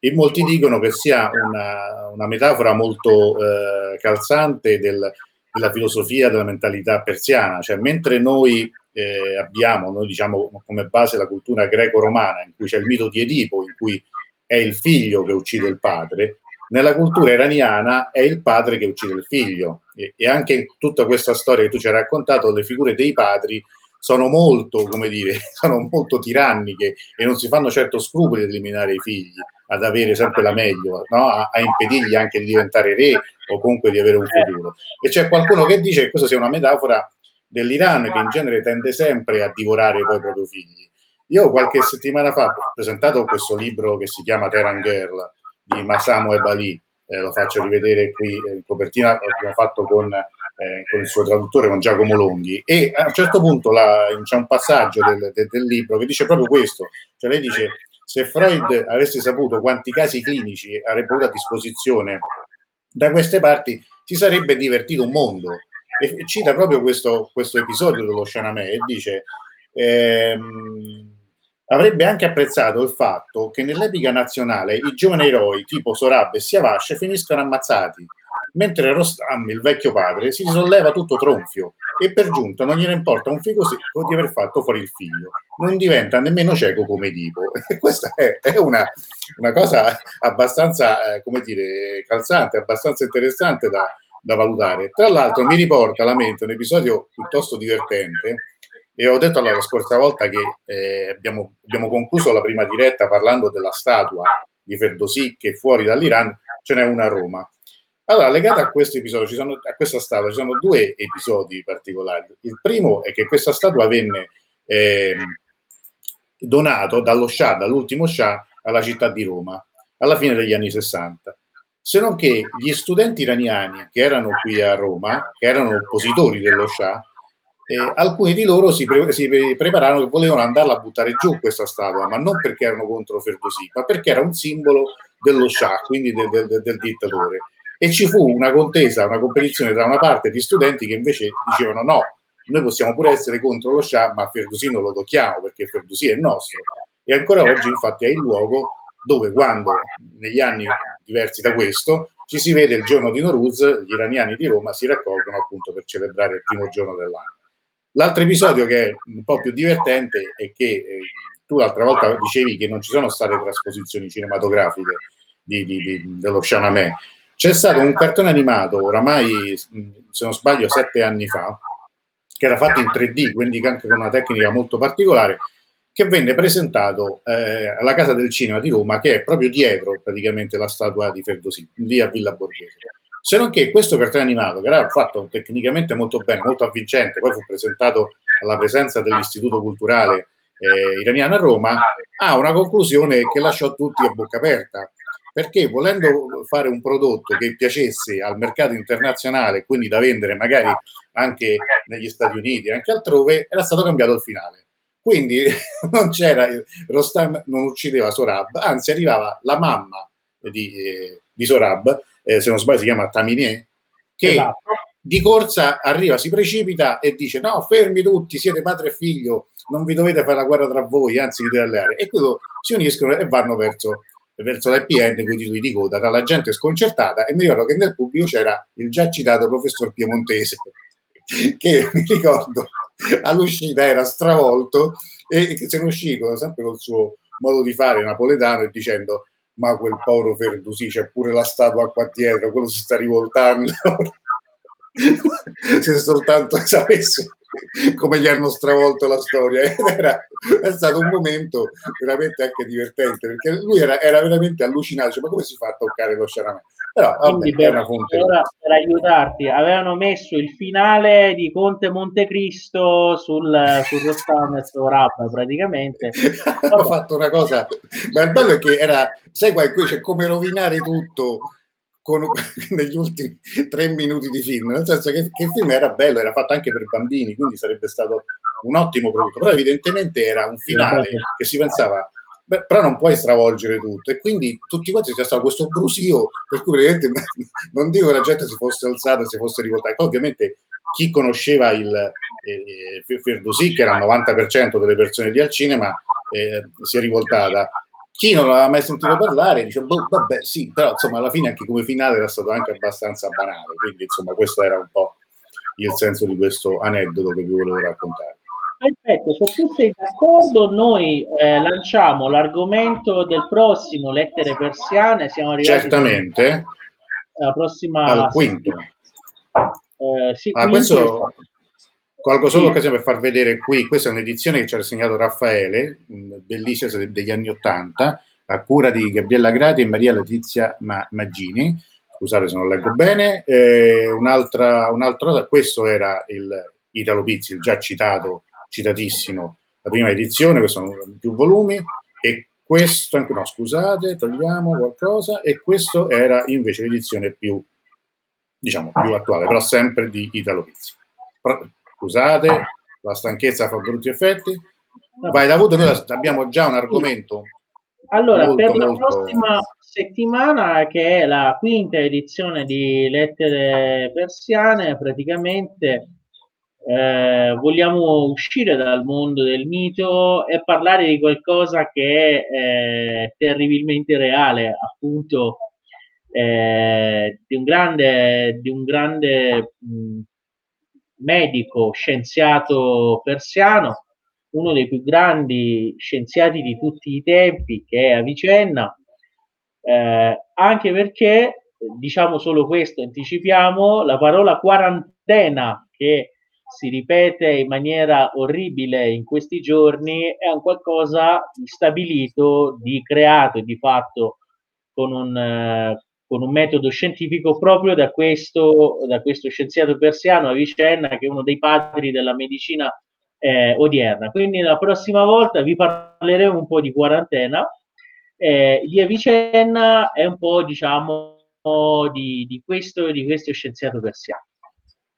in molti dicono che sia una, una metafora molto eh, calzante del- della filosofia, della mentalità persiana, cioè mentre noi eh, abbiamo, noi diciamo come base la cultura greco-romana, in cui c'è il mito di Edipo, in cui è il figlio che uccide il padre, nella cultura iraniana è il padre che uccide il figlio. E, e anche tutta questa storia che tu ci hai raccontato, le figure dei padri sono molto, come dire, sono molto tiranniche e non si fanno certo scrupoli ad eliminare i figli, ad avere sempre la meglio, no? a, a impedirgli anche di diventare re o comunque di avere un futuro. E c'è qualcuno che dice che questa sia una metafora dell'Iran che in genere tende sempre a divorare poi i propri figli. Io qualche settimana fa ho presentato questo libro che si chiama Terran Girl di Masamu Ebali, eh, lo faccio rivedere qui in copertina, l'abbiamo fatto con, eh, con il suo traduttore, con Giacomo Longhi, e a un certo punto la- c'è un passaggio del, del- del libro che dice proprio questo, cioè lei dice se Freud avesse saputo quanti casi clinici avrebbe avuto a disposizione da queste parti, si sarebbe divertito un mondo. E cita proprio questo, questo episodio dello Shanamè e dice ehm, avrebbe anche apprezzato il fatto che nell'epica nazionale i giovani eroi tipo Sorab e Siavash finiscono ammazzati, mentre Rostam, il vecchio padre, si risolleva tutto tronfio e per giunta non gliene importa un figo secco di aver fatto fuori il figlio, non diventa nemmeno cieco come Edipo. E questa è, è una, una cosa abbastanza, eh, come dire, calzante, abbastanza interessante da, da valutare. Tra l'altro mi riporta alla mente un episodio piuttosto divertente e ho detto la scorsa volta che eh, abbiamo, abbiamo concluso la prima diretta parlando della statua di Ferdowsi che fuori dall'Iran ce n'è una a Roma. Allora, legato a questo episodio, ci sono, a questa statua, ci sono due episodi particolari. Il primo è che questa statua venne ehm, donato dallo Shah, dall'ultimo Shah, alla città di Roma, alla fine degli anni 60. Se non che gli studenti iraniani che erano qui a Roma, che erano oppositori dello Shah, eh, alcuni di loro si, pre- si pre- prepararono che volevano andarla a buttare giù questa statua, ma non perché erano contro Ferdowsi, ma perché era un simbolo dello Shah, quindi del, del- del- del dittatore. E ci fu una contesa, una competizione tra una parte di studenti che invece dicevano no, noi possiamo pure essere contro lo Shah, ma Ferdowsi non lo tocchiamo perché Ferdowsi è nostro. E ancora oggi infatti è il luogo dove quando negli anni diversi da questo ci si vede il giorno di Noruz, gli iraniani di Roma si raccolgono appunto per celebrare il primo giorno dell'anno. L'altro episodio che è un po' più divertente è che eh, tu l'altra volta dicevi che non ci sono state trasposizioni cinematografiche di, di- di- dello Shanamè. C'è stato un cartone animato, oramai se non sbaglio sette anni fa, che era fatto in 3D, quindi anche con una tecnica molto particolare, che venne presentato eh, alla Casa del Cinema di Roma, che è proprio dietro praticamente la statua di Ferdowsi, lì a Villa Borghese. Se non che questo cartone animato, che era fatto tecnicamente molto bene, molto avvincente, poi fu presentato alla presenza dell'Istituto Culturale eh, Iraniano a Roma, ha una conclusione che lasciò tutti a bocca aperta, perché volendo fare un prodotto che piacesse al mercato internazionale, quindi da vendere magari anche negli Stati Uniti, anche altrove, era stato cambiato il finale. Quindi non c'era, Rostam non uccideva Sorab, anzi arrivava la mamma di, eh, di Sorab, eh, se non sbaglio si chiama Taminier, che Esatto. di corsa arriva, si precipita e dice no, fermi tutti, siete padre e figlio, non vi dovete fare la guerra tra voi, anzi vi dovete alleare. E quello si uniscono e vanno verso, verso end con i titoli di coda, tra la gente sconcertata e mi ricordo che nel pubblico c'era il già citato professor Piemontese, che mi ricordo all'uscita era stravolto e se ne uscì sempre col suo modo di fare napoletano e dicendo ma quel povero Ferdusì c'è pure la statua qua dietro, quello si sta rivoltando. Se soltanto sapesse come gli hanno stravolto la storia. Era, è stato un momento veramente anche divertente perché lui era, era veramente allucinato. Cioè, ma come si fa a toccare lo sciaramè? Però vabbè, per, ora, per aiutarti, avevano messo il finale di Conte Montecristo sul, sul Rostames Rabba praticamente. Hanno fatto una cosa, ma il bello è che era, sai qua, qui c'è come rovinare tutto con, negli ultimi tre minuti di film, nel senso che, che, il film era bello, era fatto anche per bambini, quindi sarebbe stato un ottimo prodotto, però evidentemente era un finale che si pensava Beh, però non puoi stravolgere tutto e quindi tutti quanti c'è stato questo brusio per cui praticamente non dico che la gente si fosse alzata si fosse rivoltata ovviamente chi conosceva il eh, Ferdosi che era il 90% delle persone lì al cinema eh, si è rivoltata chi non aveva mai sentito parlare dice boh, vabbè sì però insomma alla fine anche come finale era stato anche abbastanza banale quindi insomma questo era un po' il senso di questo aneddoto che vi volevo raccontare Perfetto, se tu sei d'accordo, noi eh, lanciamo l'argomento del prossimo Lettere Persiane. Siamo arrivati certamente alla prossima al quinto. Eh, sì, ah, questo colgo solo l'occasione per far vedere qui. Questa è un'edizione che ci ha segnato Raffaele, bellissima degli anni Ottanta, a cura di Gabriella Grati e Maria Letizia Maggini. Scusate se non leggo bene. Eh, un'altra, un'altra, questo era il Italo Pizzi, il già citato citatissimo, la prima edizione, questo sono più volumi, e questo, anche no, scusate, togliamo qualcosa, e questo era invece l'edizione più, diciamo, più attuale, però sempre di Italo Pizzi. Scusate, la stanchezza fa brutti effetti. Vai Davuto, noi abbiamo già un argomento. Allora, molto, per la molto... prossima settimana, che è la quinta edizione di Lettere Persiane, praticamente eh, vogliamo uscire dal mondo del mito e parlare di qualcosa che è eh, terribilmente reale, appunto eh, di un grande, di un grande mh, medico, scienziato persiano, uno dei più grandi scienziati di tutti i tempi, che è Avicenna, eh, anche perché, diciamo solo questo, anticipiamo, la parola quarantena che si ripete in maniera orribile in questi giorni è un qualcosa di stabilito, di creato e di fatto con un, eh, con un metodo scientifico proprio da questo, da questo scienziato persiano Avicenna che è uno dei padri della medicina eh, odierna. Quindi la prossima volta vi parleremo un po' di quarantena, eh, di Avicenna e un po' diciamo di, di, questo, di questo scienziato persiano.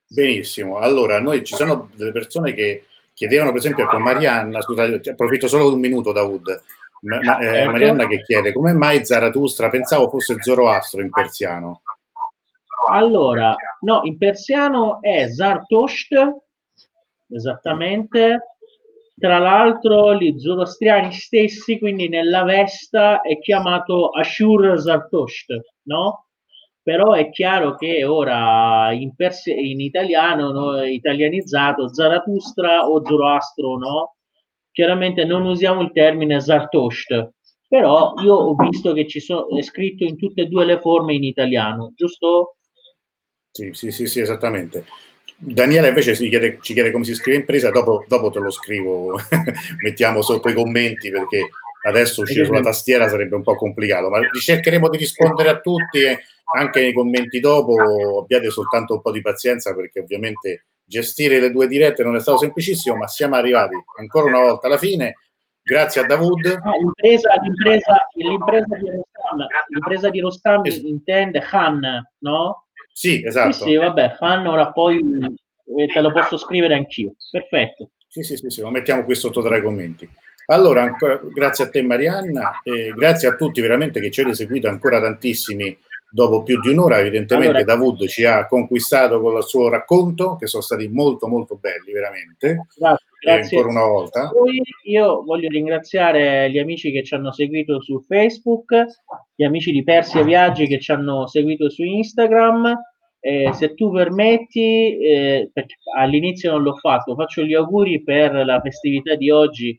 Benissimo, allora noi ci sono delle persone che chiedevano per esempio con Marianna, scusate, approfitto solo di un minuto Dawood, ma, ma, eh, certo. Marianna che chiede come mai Zarathustra pensavo fosse Zoroastro in persiano? Allora, no, in persiano è Zartosht, esattamente, tra l'altro gli zoroastriani stessi, quindi nella Vesta è chiamato Ashur Zartosht, no? però è chiaro che ora in, perse- in italiano, no, italianizzato, Zarathustra o Zoroastro, no? Chiaramente non usiamo il termine Zartosht, però io ho visto che ci sono, è scritto in tutte e due le forme in italiano, giusto? Sì, sì, sì, sì esattamente. Daniele invece chiede, ci chiede come si scrive impresa, dopo, dopo te lo scrivo, mettiamo sotto i commenti perché adesso uscire sulla tastiera sarebbe un po' complicato, ma cercheremo di rispondere a tutti. E, anche nei commenti dopo abbiate soltanto un po' di pazienza perché ovviamente gestire le due dirette non è stato semplicissimo, ma siamo arrivati ancora una volta alla fine. Grazie a Davud. Ah, l'impresa, l'impresa, l'impresa, di Rostam, l'impresa di Rostam es- intende Han, no? Sì, esatto. Sì, sì, vabbè, Han ora poi eh, te lo posso scrivere anch'io. Perfetto. Sì, sì, sì, sì, lo mettiamo qui sotto tra i commenti. Allora, ancora, grazie a te Marianna, e grazie a tutti veramente che ci avete seguito ancora tantissimi dopo più di un'ora evidentemente allora, Davud ci ha conquistato con il suo racconto che sono stati molto molto belli veramente. Grazie, grazie. ancora una volta. Poi io voglio ringraziare gli amici che ci hanno seguito su Facebook gli amici di Persia Viaggi che ci hanno seguito su Instagram. Eh, se tu permetti eh, all'inizio non l'ho fatto faccio gli auguri per la festività di oggi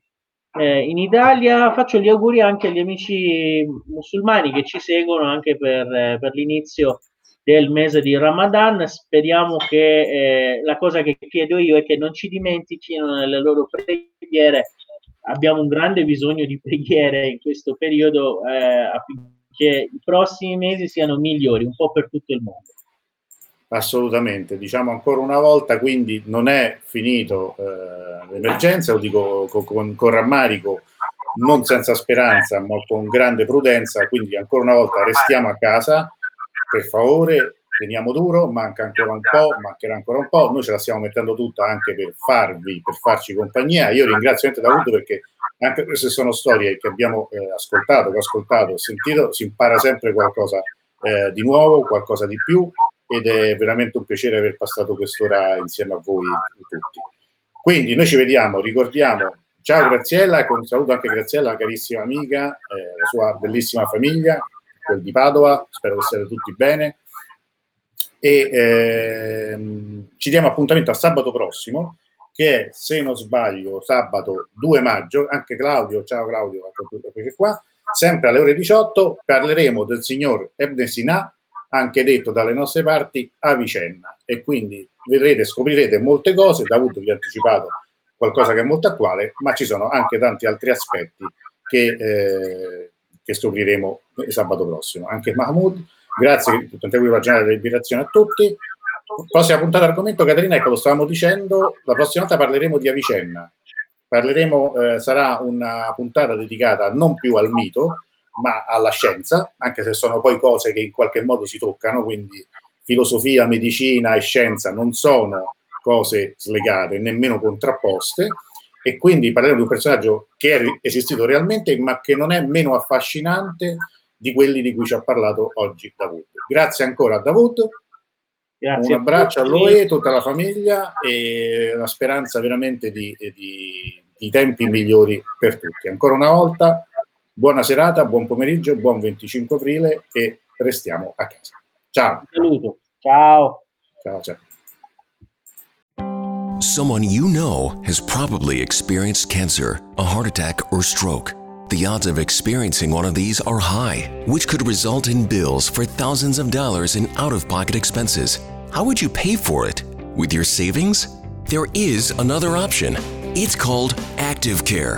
eh, in Italia faccio gli auguri anche agli amici musulmani che ci seguono anche per, eh, per l'inizio del mese di Ramadan. Speriamo che eh, la cosa che chiedo io è che non ci dimentichino nelle loro preghiere. Abbiamo un grande bisogno di preghiere in questo periodo eh, affinché i prossimi mesi siano migliori, un po' per tutto il mondo. Assolutamente, diciamo ancora una volta, quindi non è finito eh, l'emergenza, lo dico con, con, con, rammarico, non senza speranza, ma con grande prudenza, quindi ancora una volta restiamo a casa, per favore, teniamo duro, manca ancora un po', mancherà ancora un po', noi ce la stiamo mettendo tutta anche per farvi, per farci compagnia. Io ringrazio anche Davuto perché anche queste sono storie che abbiamo eh, ascoltato, che ho ascoltato, ho sentito, si impara sempre qualcosa eh, di nuovo, qualcosa di più ed è veramente un piacere aver passato quest'ora insieme a voi tutti. Quindi noi ci vediamo, ricordiamo, ciao Graziella e un saluto anche Graziella, carissima amica, eh, la sua bellissima famiglia, quel di Padova, spero che siate tutti bene. E ehm, ci diamo appuntamento a sabato prossimo che è, se non sbaglio, sabato 2 maggio, anche Claudio, ciao Claudio, sempre alle ore 18 parleremo del signor Ebne Sinà anche detto dalle nostre parti a vicenda e quindi vedrete, scoprirete molte cose, Davuto vi ha anticipato qualcosa che è molto attuale, ma ci sono anche tanti altri aspetti che, eh, che scopriremo sabato prossimo. Anche Mahmoud, grazie per tentativo ragionare dell'invitazione a tutti. Prossima puntata argomento, Caterina, ecco lo stavamo dicendo, la prossima volta parleremo di Avicenna. Parleremo, eh, sarà una puntata dedicata non più al mito, ma alla scienza, anche se sono poi cose che in qualche modo si toccano, quindi filosofia, medicina e scienza non sono cose slegate, nemmeno contrapposte, e quindi parleremo di un personaggio che è esistito realmente, ma che non è meno affascinante di quelli di cui ci ha parlato oggi Davud. Grazie ancora a Davud, Grazie un abbraccio a, a lui, a tutta la famiglia e la speranza veramente di, di, di tempi migliori per tutti. Ancora una volta Buona serata, buon pomeriggio, buon 25 aprile e restiamo a casa. Ciao. Saluto. Ciao. Ciao, ciao. Someone you know has probably experienced cancer, a heart attack, or stroke. The odds of experiencing one of these are high, which could result in bills for thousands of dollars in out of pocket expenses. How would you pay for it? With your savings? There is another option. It's called Active Care.